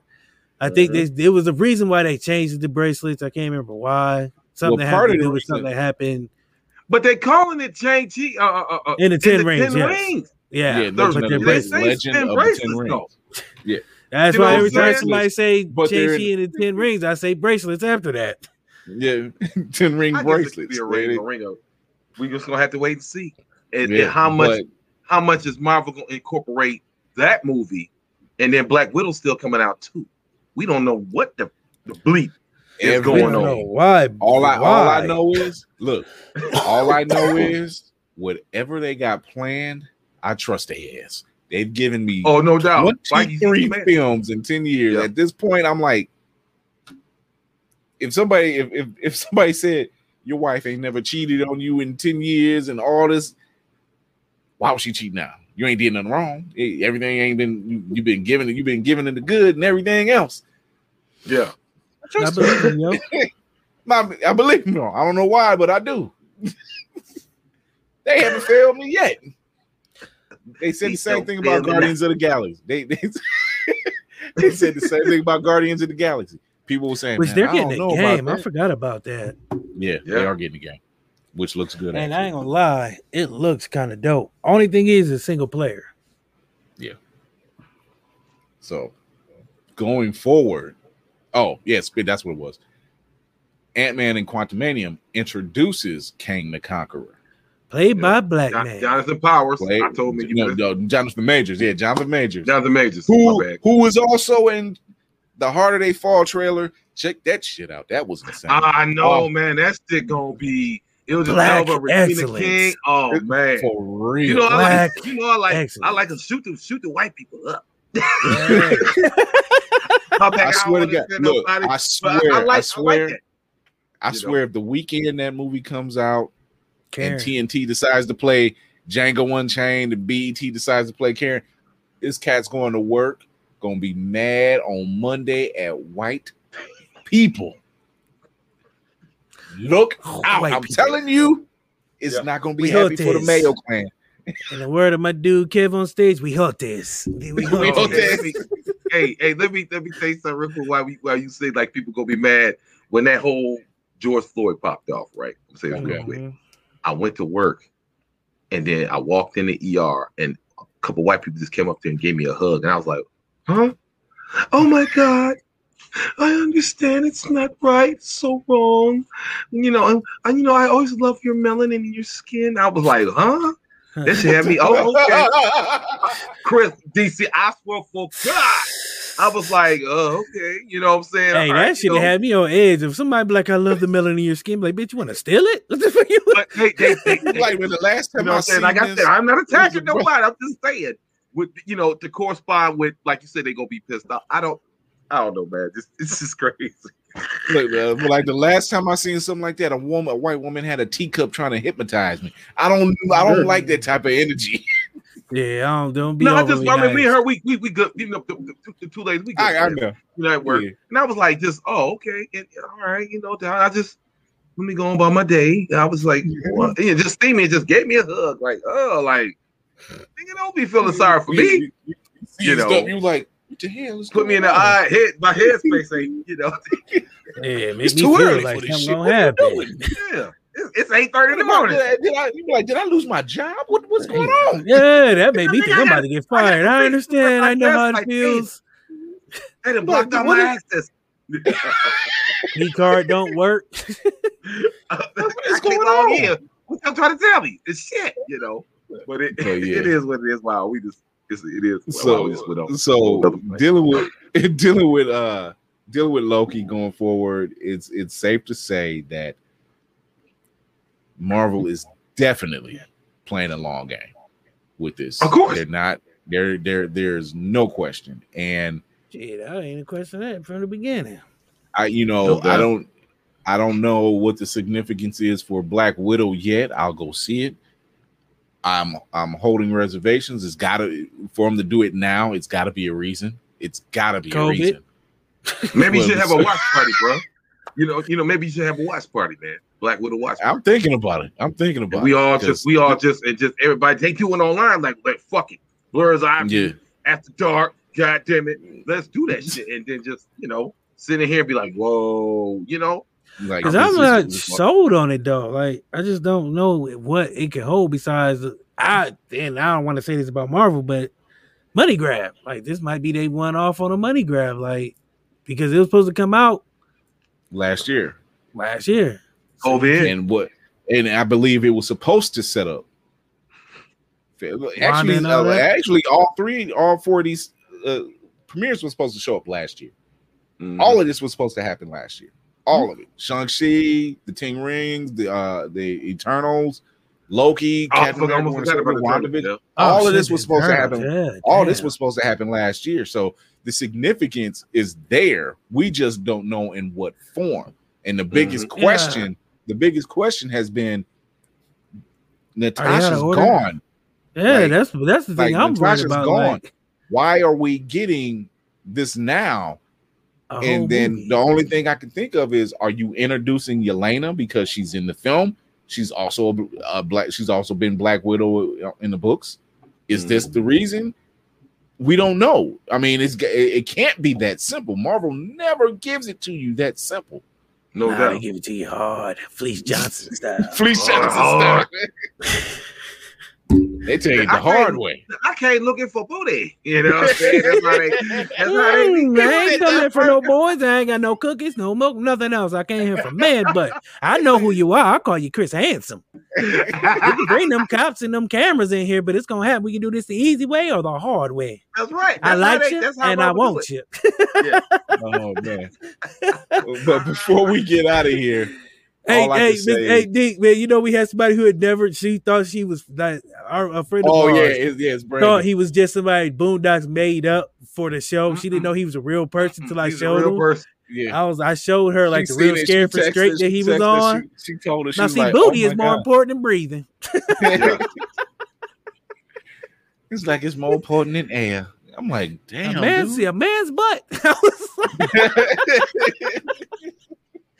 I think Mm-hmm. this it was a reason why they changed the bracelets. I can't remember why. Something Well, that part had to of the do with reason- something that happened. But they calling it Shang-Chi uh, uh, uh, In the Ten Rings, yes. rings. Yeah, Yeah, but they're the- bracelets. They say Legend ten bracelets, Ten Rings. though. That's You why every what time somebody say But they're Shang-Chi and the Ten Rings, I say bracelets after that. Yeah. Ten ring I guess it could bracelets. be a ring, a ring of- We just gonna have to wait and see. And, Yeah, and how much but how much is Marvel gonna incorporate that movie? And then Black Widow's still coming out too. We don't know what the the bleep is every- We going don't on. know why. All I all I know is look, all I know is whatever they got planned, I trust their ass. They've given me Oh no doubt. Feige- 23 man, films in 10 years. Yeah. At this point, I'm like, if somebody, if, if if somebody said your wife ain't never cheated on you in 10 years and all this, why would she cheat now? You ain't did nothing wrong. Everything ain't been you, you've been giving it, you've been giving it the good and everything else. Yeah. I believe him, yo. My, I believe me. I don't know why, but I do. they haven't failed me yet. They said the same thing about Guardians of the Galaxy. They they, they said the same thing about Guardians of the Galaxy. People were saying, Which they're I getting don't a know game. I forgot about that. Yeah, Yeah. they are getting a game, which looks good. And I ain't gonna lie, it looks kind of dope. Only thing is, it's single player. Yeah. So going forward, oh yes, that's what it was. Ant Man and Quantumanium introduces Kang the Conqueror. Played Yeah. by Black Jon- Man. Jonathan Powers. Played- I told me you no, no, Jonathan Majors. Yeah, Jonathan Majors. Jonathan Majors. who My bad. who was also in the Harder They Fall trailer. Check that shit out. That was insane. I know, Oh. man. That shit gonna be. It was Black just Regina excellence. King. Oh man. For real. You know, I Black like. You know, I like. I like to shoot the shoot the white people up. Yeah. My bad, I swear to God. understand Look, nobody, I swear, I, like, swear, like. I you swear, if the weekend that movie comes out Karen. and TNT decides to play Django Unchained and BET decides to play Karen, this cat's going to work, gonna be mad on Monday at white people. Look out! I'm people. telling you, it's Yeah. not gonna be We happy hope for the this. Mayo clan. In the word of my dude Kev on stage, we hot this. We We hot hot this. this. hey, hey, let me let me tell you something real quick. Why we why you say like people gonna be mad when that whole George Floyd popped off, right? I'm saying this real quick. I went to work and then I walked in the ER and a couple white people just came up there and gave me a hug. And I was like, huh? Oh my God. I understand it's not right, it's so wrong. You know, and, and you know, I always love your melanin in your skin. I was like, huh? This shit had me. Oh, okay. Chris, DC, I swear for God. I was like, oh, okay. You know what I'm saying? Hey, All right, that you shit know, had me on edge. If somebody be like, I love the melanin in your skin, like, bitch, you want to steal it? What the fuck you But they, they, they, they, like when the last You time know I saying? seen Like I this, said, I'm not attacking nobody. I'm just saying, with you know, to correspond with, like you said, they're gonna be pissed off. I don't, I don't know, man. This, this is crazy. Look, but like the last time I seen something like that, a woman, a white woman, had a teacup trying to hypnotise me. I don't, I don't like that type of energy. Yeah, I don't, don't be No, I just, I mean, me and her, we, we, we good. You know, the, the, the two ladies, we good. I, I know. you know, at work. Yeah. And I was like, just, oh, okay, and, all right, you know, I just let me go on about my day. And I was like, well, yeah, just see me and just gave me a hug, like, oh, like, nigga, don't be feeling sorry for me. You, you, You you know. know, you like, what the hell is Put me in the going on? eye, head, my headspace ain't, you know, Yeah, It's too early like for this shit. gonna you happen. doing? yeah. It's, it's eight thirty in the morning. did I, did I, you be like, did I lose my job? What, what's going on? Yeah, that made me think I'm about to get fired. I I understand. I know how it like, feels. They done blocked out my access. E card don't work. I is can't going on? in. What y'all trying to tell me? It's shit, you know. But it, So, yeah. it is what it is. Wow, we just it's, it is. Wow, So, we just went on. so dealing with dealing with uh dealing with Loki going forward, it's it's safe to say that Marvel is definitely playing a long game with this. Of course. they're not. There, there, there's no question, and Shit, I ain't a question that from the beginning. I, you know, No. I don't, I don't know what the significance is for Black Widow yet. I'll go see it. I'm, I'm holding reservations. It's got to for him to do it now. It's got to be a reason. It's got to be COVID? a reason. Maybe you should have a watch party, bro. You know, you know, maybe you should have a watch party, man. Black Widow watch party. I'm thinking about it. I'm thinking about And we it. all 'cause- just, we all just, and just everybody. take They doing online like, like fuck it. Blur's eye yeah. after dark. God damn it, let's do that shit, and then just you know sit in here and be like, whoa, you know, Like Because this I'm is- not this sold on it though. Like I just don't know what it can hold besides I and I don't want to say this about Marvel, but money grab. Like this might be they one off on a money grab. Like because it was supposed to come out last year, last year. COVID. and what, and I believe it was supposed to set up. Actually, uh, actually, all three, all four of these uh, premieres were supposed to show up last year. Mhm. All of this was supposed to happen last year. All of it. Shang-Chi, the Ting Rings, the uh the Eternals, Loki, Oh, Captain America, almost Winter about Soldier, the WandaVision. Eternals, All Oh, of this was supposed to happen. yeah, All this was supposed to happen last year. So the significance is there. We just don't know in what form. And the biggest Yeah. question, the biggest question has been Natasha's order? gone. Yeah, Like- that's that's the thing like, I'm worried Natasha's about. gone. Like, Why are we getting this now? A and then movie. the only thing I can think of is, are you introducing Yelena because she's in the film? She's also a, a black. She's also been Black Widow in the books. Is this Mm. the reason? We don't know. I mean, it's it, it can't be that simple. Marvel never gives it to you that simple. no Nah, doubt. they give it to you hard, Fleece Johnson style. Fleece Oh, Johnson hard. Stuff. they tell you the hard way. I hard can't- way. I came looking for booty. You know what I'm saying? That's how they. That's how they. be I ain't it. coming for no boys. I ain't got no cookies, no milk, nothing else. I came here for men, but I know who you are. I call you Chris Handsome. We can bring them cops and them cameras in here, but it's gonna happen. We can do this the easy way or the hard way. That's right. I That's how like they- you that's how and I Marvel do want it. you. Oh man! but before we get out of here, Hey, hey, say hey, Dick, man, you know we had somebody who had never. She thought she was like our a friend of oh ours. yeah, it's, yeah, it's Thought he was just somebody Boondocks made up for the show. She didn't know he was a real person until I He's a showed him. person. yeah. I was I showed her like She the real seen it. scared She for straight that he was on. She, she told us. she Now see, like, booty oh is my more important than breathing. It's like it's more important than air. I'm like, damn, a man dude. see a man's butt.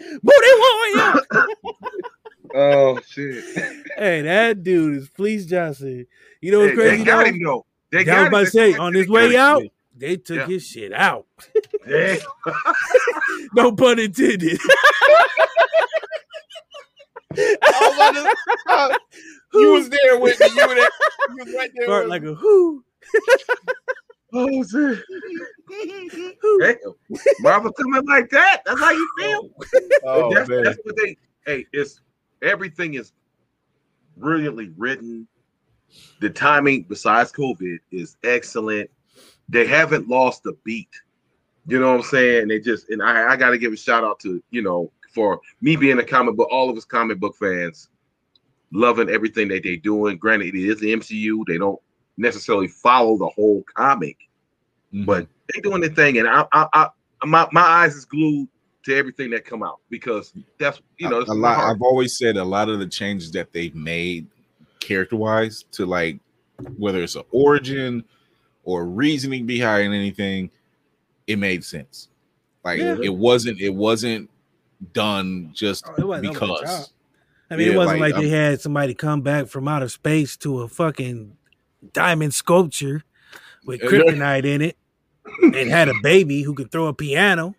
I was like, booty warrior. Oh shit! Hey, that dude is Fleece Johnson. You know what's Hey, crazy? they got though? him though. They I was got about him. to say, on his way out, him. they took Yeah. his shit out. Yeah. No pun intended. Uh, you was there with me. You were there. You was right there. Fart with like me. a whoo. Oh shit! Damn, Marvel coming like that. That's how you feel. Oh, that's, man. that's what they. Hey, it's everything is brilliantly written. The timing, besides COVID, is excellent. They haven't lost a beat. You know what I'm saying? They just and I, I got to give a shout out to you know for me being a comic book, all of us comic book fans, loving everything that they're doing. Granted, it is the MCU. They don't necessarily follow the whole comic, Mhm. but they doing the thing, and I, I, I my my eyes is glued to everything that come out because that's you know a, a lot. heart. I've always said a lot of the changes that they've made, character wise, to like whether it's an origin or reasoning behind anything, it made sense. Like Yeah. it wasn't. It wasn't done just Oh, it wasn't over the top. because. I mean, Yeah, it wasn't like, like, they had somebody come back from outer space to a fucking diamond sculpture with kryptonite in it and had a baby who could throw a piano.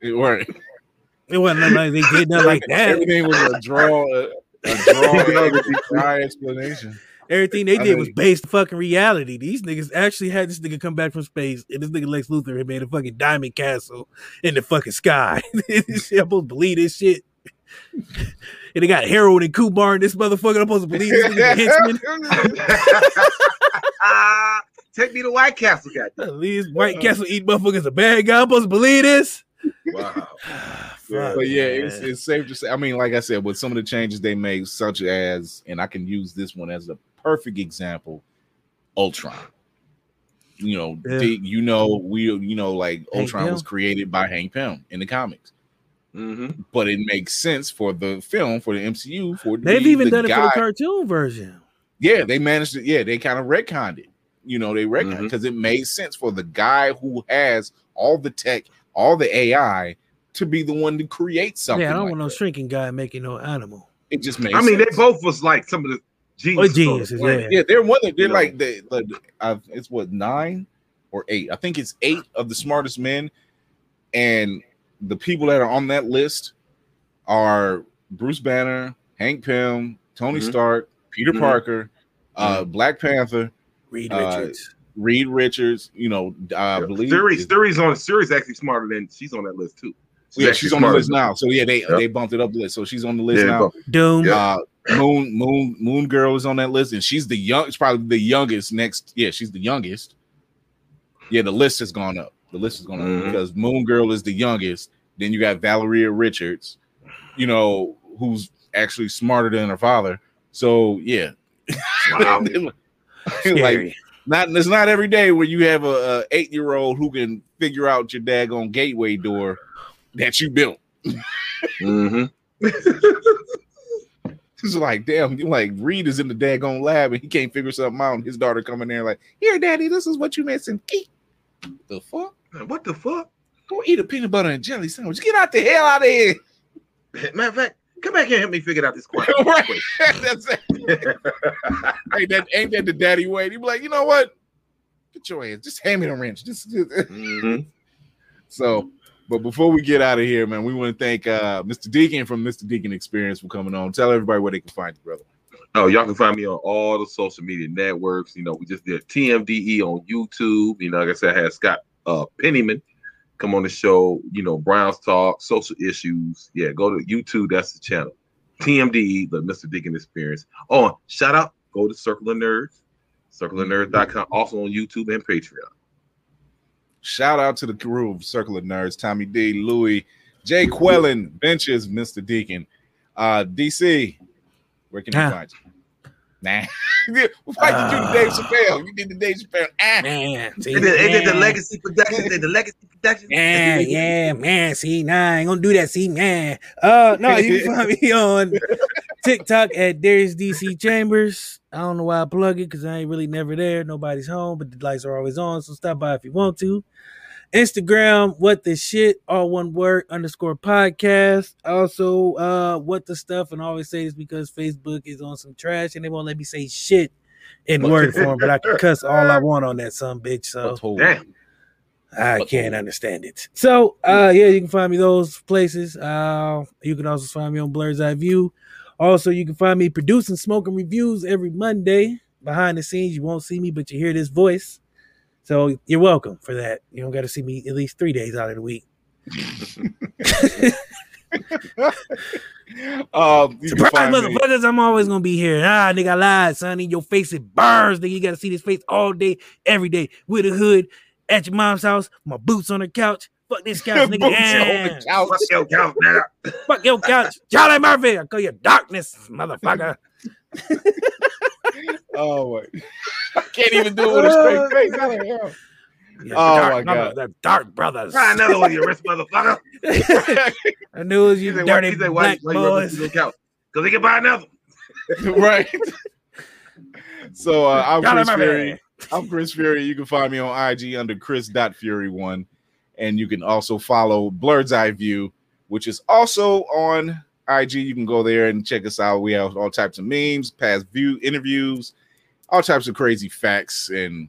It weren't. It wasn't nothing like they did nothing like that. Everything was a draw. A, a draw. explanation. Everything they did was based fucking reality. These niggas actually had this nigga come back from space, and this nigga Lex Luthor had made a fucking diamond castle in the fucking sky. Supposed to believe this shit. And they got Harold and Kumar and this motherfucker. I'm supposed to believe this nigga henchman. Take me to White Castle, goddamn. These White Castle eat motherfuckers a bad guy. I'm supposed to believe this. Wow. Fuck, but yeah, it's, it's safe to say. I mean, like I said, with some of the changes they made, such as, and I can use this one as a perfect example, Ultron. You know, Yeah. the- you know, we, you know, like Hank Ultron was created by Hank Pym in the comics, Mm-hmm. but it makes sense for the film for the MCU for They've be even the done it for the cartoon version. Yeah, they managed to. Yeah, they kind of retconned it. You know, they retconned because it made sense for the guy who has all the tech, all the AI, to be the one to create something. yeah, I don't like want no that. shrinking guy making no animal. It just makes. I mean, sense. they both was like some of the geniuses. on the geniuses, planet. yeah. Yeah, they're one. Of, they're You know. like the, the uh, it's what nine or eight. I think it's eight of the smartest men, and the people that are on that list are Bruce Banner, Hank Pym, Tony Mhm. Stark, Peter Mhm. Parker, uh, Black Panther, Reed Uh, Richards. Reed Richards. You know, I Yeah. believe Shuri's Shuri's on Shuri's actually smarter than she's on that list too. yeah, she's on the list than- now. So yeah, they Yep. they bumped it up the list. So she's on the list Yeah, now. Doom. Uh, Moon Moon Moon Girl is on that list, and she's the young. It's probably the youngest. Next, yeah, she's the youngest. Yeah, the list has gone up. The list has gone Mhm. because Moon Girl is the youngest. Then you got Valeria Richards, you know, who's actually smarter than her father. So yeah, Wow. like not it's not every day where you have a, a eight year old who can figure out your daggone gateway door that you built. Mhm. It's like, damn, you like Reed is in the daggone lab and he can't figure something out. And his daughter coming in there like, here, daddy, this is what you missing. The fuck? What the fuck? Go eat a peanut butter and jelly sandwich. Get out the hell out of here. Matter of fact, come back here and help me figure out this question. right. That's it. ain't, that, ain't that the daddy way? He'd be like, you know what? Get your ass. Just hand me the wrench. Just, just- Mhm. so, but before we get out of here, man, we want to thank uh, Mr. Deacon from Mr. Deacon Experience for coming on. Tell everybody where they can find you, brother. Oh, y'all can find me on all the social media networks. You know, we just did TMDE on YouTube. You know, like I said, I had Scott uh, Pennyman come on the show. You know, Browns Talk, social issues. Yeah, go to YouTube. That's the channel. TMD, the Mr. Deacon Experience. Oh, shout out. Go to Circle of Nerds, circleofnerds.com. Also on YouTube and Patreon. Shout out to the crew of Circle of Nerds, Tommy D, Louis, Jay Quellen, Benches, Mr. Deacon. Uh DC, where can you Huh. find you? Nah. Why did you do the Dave Chappelle? You did the Dave Chappelle. Ah. Man, see, They did, they did the. Legacy Productions. They did the Legacy Productions. Yeah, yeah, man. See, nah, I ain't gonna do that. See, man. Uh, no, you can find me on TikTok at Darius DC Chambers. I don't know why I plug it because I ain't really never there. Nobody's home, but the lights are always on. So stop by if you want to. Instagram, what the shit, all one word underscore podcast. Also, uh, what the stuff, and I always say this because Facebook is on some trash and they won't let me say shit in word form, but I can cuss all I want on that some bitch. So Damn. I can't understand it. So, uh, yeah, you can find me those places. Uh, you can also find me on Blur's Eye View. Also, you can find me producing smoking reviews every Monday behind the scenes. You won't see me, but you hear this voice. So you're welcome for that. You don't got to see me at least three days out of the week. um, Surprise, find me- motherfuckers! I'm always gonna be here. Ah, nigga, I lied, sonny. Your face it burns. Nigga, you gotta see this face all day, every day, with a hood at your mom's house. My boots on the couch. Fuck this couch, nigga. Boots on Yeah. the couch. Fuck your couch, nigga. Fuck your couch. Charlie Murphy, I call you darkness, motherfucker. Oh my! I can't even do it with a straight face. How the hell? Yeah, Oh, dark my brother- the dark brothers. Try another one, you rich motherfucker. I knew it was you said, why, dirty he why, black why you boys. Because he can buy another. right. So uh, I'm Chris Fury. I'm Chris Fury. You can find me on IG under Chris.Fury1. And you can also follow Blurred's Eye View, which is also on IG. You can go there and check us out. We have all types of memes, past view interviews, all types of crazy facts, and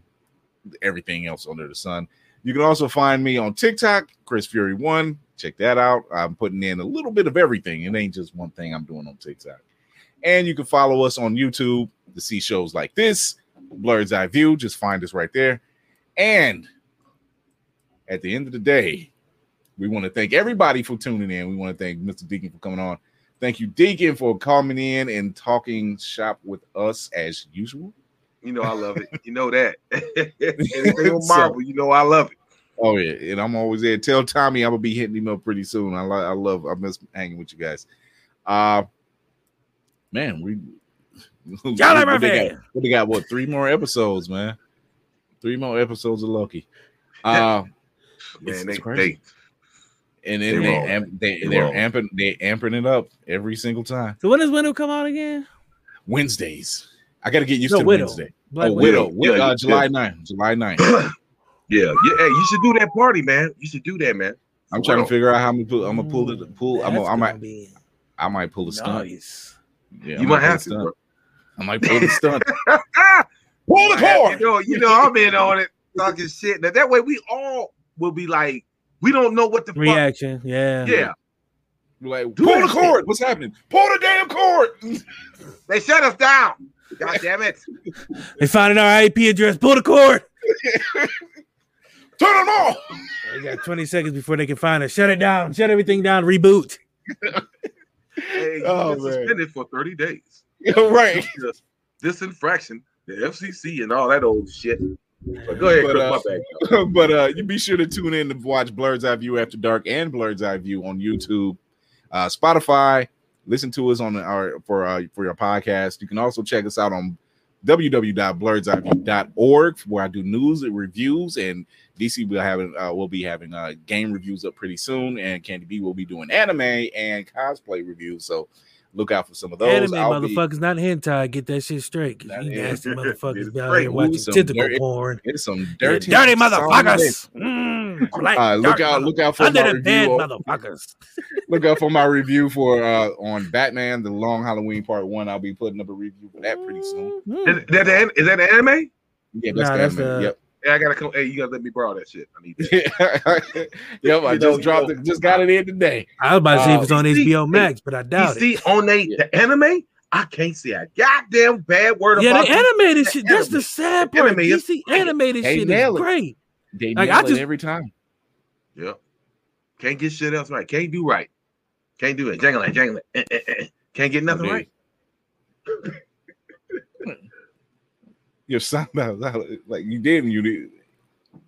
everything else under the sun. You can also find me on TikTok, Chris Fury One. Check that out. I'm putting in a little bit of everything. It ain't just one thing I'm doing on TikTok. And you can follow us on YouTube to see shows like this, Blurred's Eye View. Just find us right there. And at the end of the day, we want to thank everybody for tuning in. We want to thank Mr. Deacon for coming on. Thank you, Deacon, for coming in and talking shop with us as usual. You know I love it. You know that. Anything on So- Marvel, you know I love it. Oh yeah, and I'm always there. Tell Tommy I'm gonna be hitting him up pretty soon. I love, I love, I miss hanging with you guys. Uh man, we Charlie what they Murphy. got? What they got? What three more episodes, man? Three more episodes of Loki. Uh, it's- Man, they, it's crazy. they and then they they, wrong. amp, they They they're amping they amping it up every single time. So when does Window come out again? Wednesdays. I got to get used No, to Widow. Wednesday. Black oh, Widow. Widow. Widow, Yeah, uh, yeah. July 9th. July 9th. yeah, yeah. Hey, you should do that party, man. You should do that, man. I'm trying to figure out how I'm gonna pull. I'm gonna pull Mm, the pull. I'm gonna, I might. be I might pull the stunt. nice. Yeah, I You might pull have the to. stunt. Bro. I might pull the stunt. Pull the cord. You know, you know, I'm in on it, talking shit. Now that way, we all will be like, we don't know what the fuck. Reaction, yeah. Yeah, Like, Do pull the cord. What's happening? Pull the damn cord. they shut us down. God damn it! They found our IP address. Pull the cord. Turn them off. They got 20 seconds before they can find us. Shut it down. Shut everything down. Reboot. Hey, you Oh, get man. suspended for 30 days. right. This infraction, the FCC, and all that old shit. But go ahead, But, uh, my but uh, you be sure to tune in to watch Blurred's Eye View After Dark and Blurred's Eye View on YouTube, uh, Spotify. Listen to us on our for uh, for your podcast. You can also check us out on www.blurredseyeView.org where I do news and reviews. And DC will having uh, we'll be having uh, game reviews up pretty soon, and Candy B will be doing anime and cosplay reviews. So look out for some of those. Anime I'll be- motherfuckers, not hentai. Get that shit straight. Not You hentai. nasty motherfuckers It's be out here watching some tentacle dirty- porn. it's some You dirty, dirty motherfuckers. Mm, black, Uh, look out! Look out for Under my the review. on- motherfuckers. look out for my review for uh on Batman: The Long Halloween Part One. I'll be putting up a review for that pretty soon. Mm. Is that, the, is that the anime? Yeah, that's, Nah, the that's anime. the- Yep. Yeah, I gotta come. Hey, you gotta let me borrow that shit. I need that. yep. I You just know- dropped it. Just got it in today. I was about to see if it's Uh, on you see- HBO Max, but I You doubt it. see, on they, Yeah. the anime, I can't see a goddamn bad word Yeah, about the animated the shit. That's the sad The part. anime is DC great. animated They shit nail is it. great. They Like, nail I it every time. Yep. Can't get shit else right. Can't do right. Can't do it. Jangle it, jangle it. Eh, eh, eh. Can't get nothing Dude. right. Your sound out like you didn't. You did.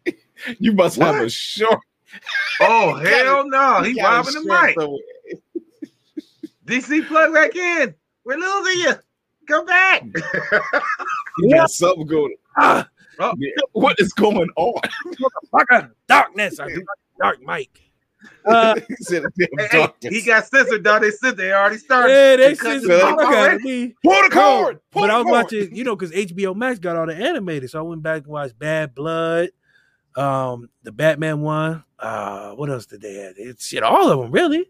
You must have a short. Oh hell no! He you robbing the mic. DC plug back in. We're losing you. Come back. You got something going. Ah, What is going on? darkness. I do like dark mic. Uh, He said, "Damn Hey, hey, he got censored, dog. They said they already started. yeah, they cut said the fuck fuck out already. of me. pull the cord. Pull but the I was cord. watching, you know, because HBO Max got all the animated, so I went back and watched Bad Blood, um, the Batman one. Uh, what else did they have? It's shit, all of them really.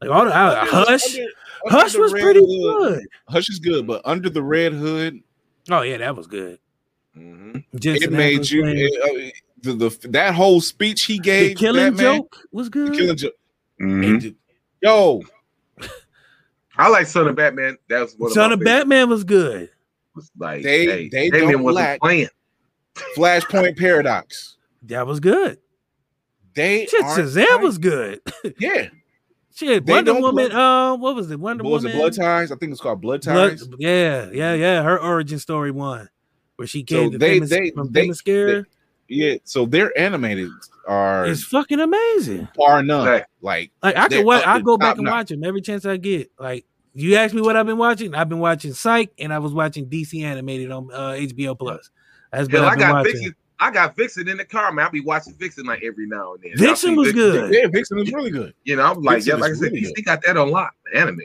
Like all the uh, Under- Hush. under- under Hush was pretty Hood- good. Hush is good, but under the red hood, Oh yeah, that was good. Mhm. It made you it, uh, the, the that whole speech he gave, the gave. Killing Batman, Joke was good. The killing joke. Mhm. Yo, I like Son of Batman. That was one Son of of my favorites. Batman was good. Was like They- hey, they Batman don't wasn't lack. playing. Flashpoint Paradox. That was good. They Shit, aren't Shazam fighting. was good. yeah. Shit, They Wonder Woman. play- Uh, what was it? Wonder What was it? Blood Ties. I think it's called Blood Blood- Ties. yeah, yeah, yeah. Her origin story one, where she came to they- Themis- they- from they- Themyscira. Yeah. So their animated are It's fucking amazing. far none. Right. Like Like I They're could watch, I go back and notch. watch them every chance I get. Like you ask me what I've been watching, I've been watching Psych, and I was watching DC animated on uh, HBO Plus. That's what Hell, I've I got watching. Vixen. I got Vixen in the car, man. I be watching Vixen like every now and then. Vixen Y'all seen was good. yeah, Vixen was really good. You know, I'm like, Vixen yeah, like I said, really DC good. got that on lock. The anime.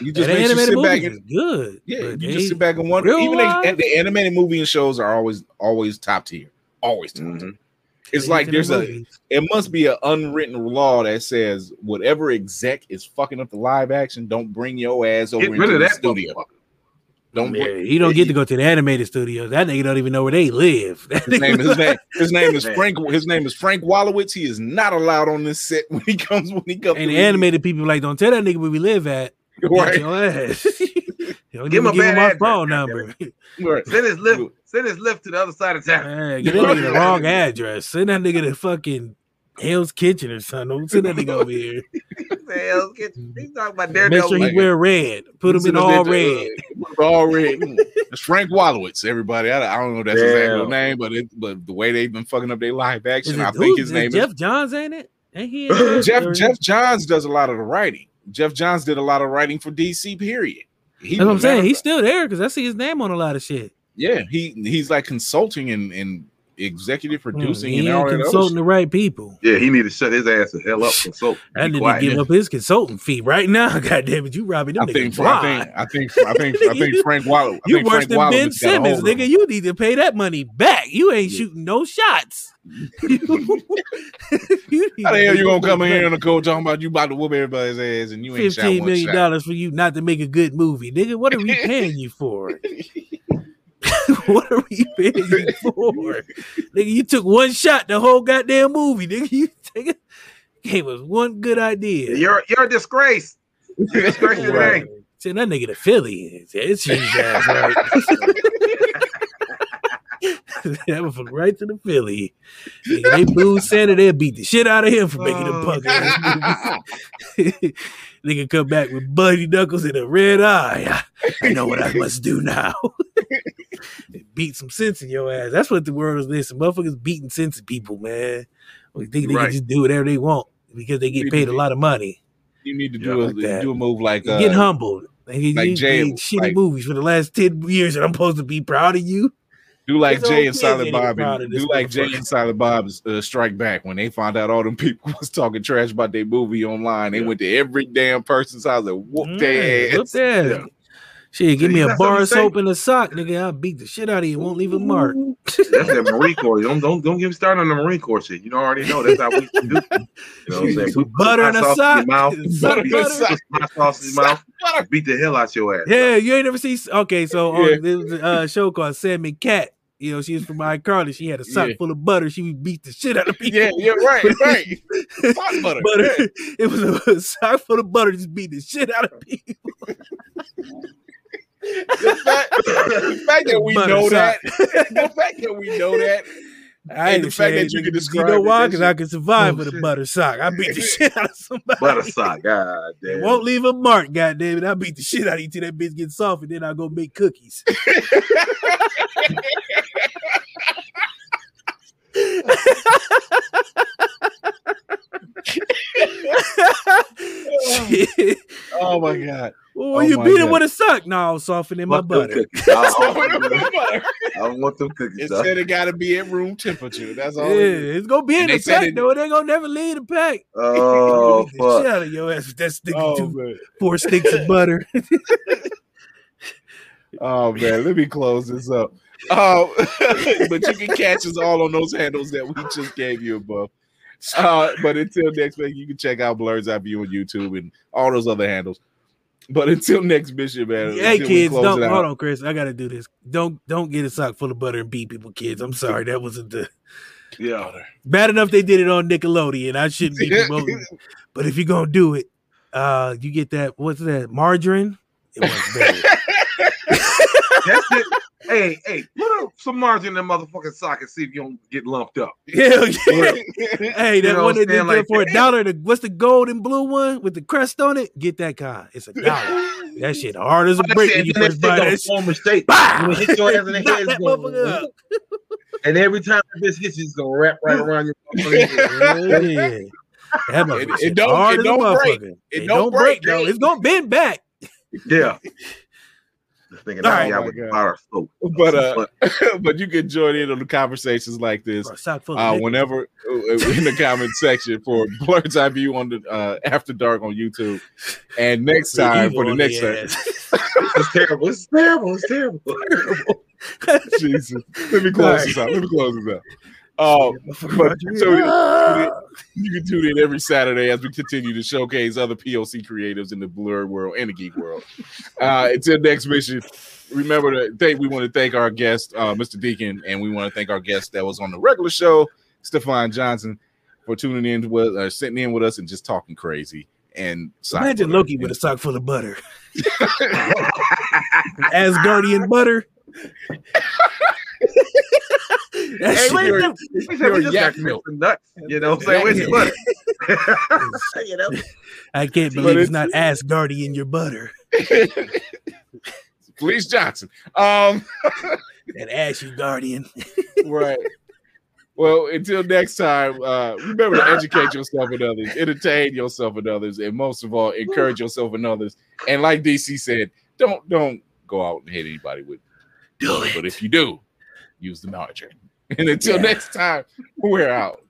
You just the makes you sit back and good. yeah, you they- just sit back and wonder. Even they, the animated movie and shows are always always top tier. Always top tier. Mhm. It's like there's a it must be an unwritten law that says whatever exec is fucking up the live action, don't bring your ass over Get into of the that studio. motherfucker. Don't Yeah, bring, you don't get to go to the animated studios. That nigga don't even know where they live. That his name, his name, his name is Frank. His name is Frank Wallowitz. He is not allowed on this set when he comes. When he comes, and the animated people like, don't tell that nigga where we live at. Beat right, your ass. You don't Give even him a give him my phone number. right. Send his lift. Send his lift to the other side of town. Man, get that nigga the wrong address. Send that nigga to fucking Hell's Kitchen or something. Don't send that nigga over here. the hell? Get- He's talking about Daredevil. Make sure he like- wear red. Put him in Send all red. all red. It's Frank Wallowitz. Everybody, I, I don't know if that's his Damn. actual name, but it, but the way they've been fucking up their live action, it I who- think his is name Jeff is Geoff Johns, ain't it? Ain't he? Jeff. Geoff Johns does a lot of the writing. Geoff Johns did a lot of writing for DC. Period. He, That's what I'm saying. He's still there because I see his name on a lot of shit. yeah. He he's like consulting and, and executive producing Mm, he and all that other consulting the right people. Yeah, he need to shut his ass the hell up. Consult. I Be need to quiet. give up his consulting fee right now. God damn it, you robbing them I think, niggas I think I think I think I think Frank Waller. You think worse Frank than Waller Ben has got a Simmons, nigga. You need to pay that money back. You ain't shooting no shots. You need How the hell you gonna come in here on the court talking about you about to whoop everybody's ass and you ain't shot Fifteen one million dollars for you not to make a good movie, nigga. What are we paying you for? what are we paying you for, nigga? You took one shot the whole goddamn movie, nigga. You take it gave us one good idea. You're you're a disgrace. You're a disgrace the Right. Send that nigga to Philly. It's his ass right. that was from right to the Philly. Nigga, they booed Santa, they'll beat the shit out of him for making a Oh. this movie. Nigga come back with bloody knuckles and a red eye. I know what I must do now. Beat some sense in your ass. That's what the world is listening. Motherfuckers beating sense in people, man. We think they Right. can just do whatever they want because they get paid a lot of money. You need to do a like do a move like uh, Get humbled. Like, like you made shitty like- movies for the last 10 years, and I'm supposed to be proud of you. Do like His Jay and Silent Bob and do like Jay and Silent Bob's uh, Strike Back when they found out all them people was talking trash about their movie online. They Yeah. went to every damn person's house and whooped Yeah, their ass. their ass. Yeah. Shit, give me a bar of soap and a sock, nigga. I'll beat the shit out of you. Won't leave a mark. That's that Marine Corps. Don't don't don't get me started on the Marine Corps shit. You don't already know that's how we do. You know what I'm saying? We butter in a sock. Mouth. Butter in a butter. sock. Put sauce in your mouth. Beat the hell out your ass. Yeah, you ain't never see. Okay, so on there was a uh, show called Sam and Cat. You know, she was from iCarly. She had a sock Yeah. full of butter. She would beat the shit out of people. Yeah, yeah, right, right. Sock butter. butter. yeah. It was a, a sock full of butter, just beat the shit out of people. The fact, the fact that we Butter know sock. that, the fact that we know that, I And ain't the fact that you nigga. can You describe know why? Because I can survive Oh, with a butter sock. I beat the shit out of somebody. Butter sock. God damn. It won't leave a mark, goddamn it. I beat the shit out of you till that bitch gets soft, and then I'll go make cookies. Shit. oh my god, Well, Oh you my beat it with a sock, no, I'll soften in my Fuck them butter. cookies. I want them cookies. It said it got to be at room temperature. That's all. Yeah, it is. it's gonna be in And the they said pack it- though. It ain't gonna never leave the pack. Oh Beat fuck! shit out of your ass with that stick Oh two, man. four sticks of butter. Oh man, let me close this up. Oh, but you can catch us all on those handles that we just gave you above. Uh, but until next week, you can check out Blur's Eye View on YouTube and all those other handles. But until next mission, man. hey kids, don't out- hold on, Chris. I gotta do this. Don't don't get a sock full of butter and beat people, kids. I'm sorry, that wasn't the Yeah, bad enough they did it on Nickelodeon. I shouldn't be promoting. but if you're gonna do it, uh, you get that what's that margarine? It was. that's it. Hey, hey, put some margin in that motherfucking sock and see if you don't get lumped up. Hell yeah. Hey, that one they did? Like for a dollar. The, what's the gold and blue one with the crest on it? Get that kind. It's a dollar. That shit hard as a brick said, when you first buy that shit. form a shape. Bah! When it your ass in the head, that motherfucker and every time this hits it's gonna wrap right around your yeah. That It- it don't- hard it don't break. motherfucker. It don't break, break, though. It's gonna bend back. Yeah. Just thinking All that right. guy Oh my with God. bar soap. But uh, but you can join in on the conversations like this Bro, sock full of uh, whenever uh, in the comment section for Blur's Eye View on the uh, After Dark on YouTube, and next time for the next their time. ass. It's terrible. It's terrible. It's terrible. Jesus, let me close All this out. Let me close this out. Oh, but so Ah. you can tune in every Saturday as we continue to showcase other POC creatives in the blurred world and the geek world. Uh, until next mission, remember to thank. We want to thank our guest, uh, Mr. Deacon, and we want to thank our guest that was on the regular show, Stefan Johnson, for tuning in with, uh, sitting in with us and just talking crazy. And Imagine Loki with a sock full of butter. Asgardian butter. that Hey, shit wait, Pure- no. We said we just yak got milk. some nuts. You know what I'm saying? Where's Yak butter? you know? I can't But believe it's, it's- not Asgardian your butter. Fleece Johnson. Um, That ashy guardian. right. Well, until next time, uh, remember to educate yourself and others, entertain yourself and others, and most of all, encourage yourself and others. And like DC said, don't don't go out and hit anybody with. Do But if you do, use the margarine. And until Yeah. next time, we're out.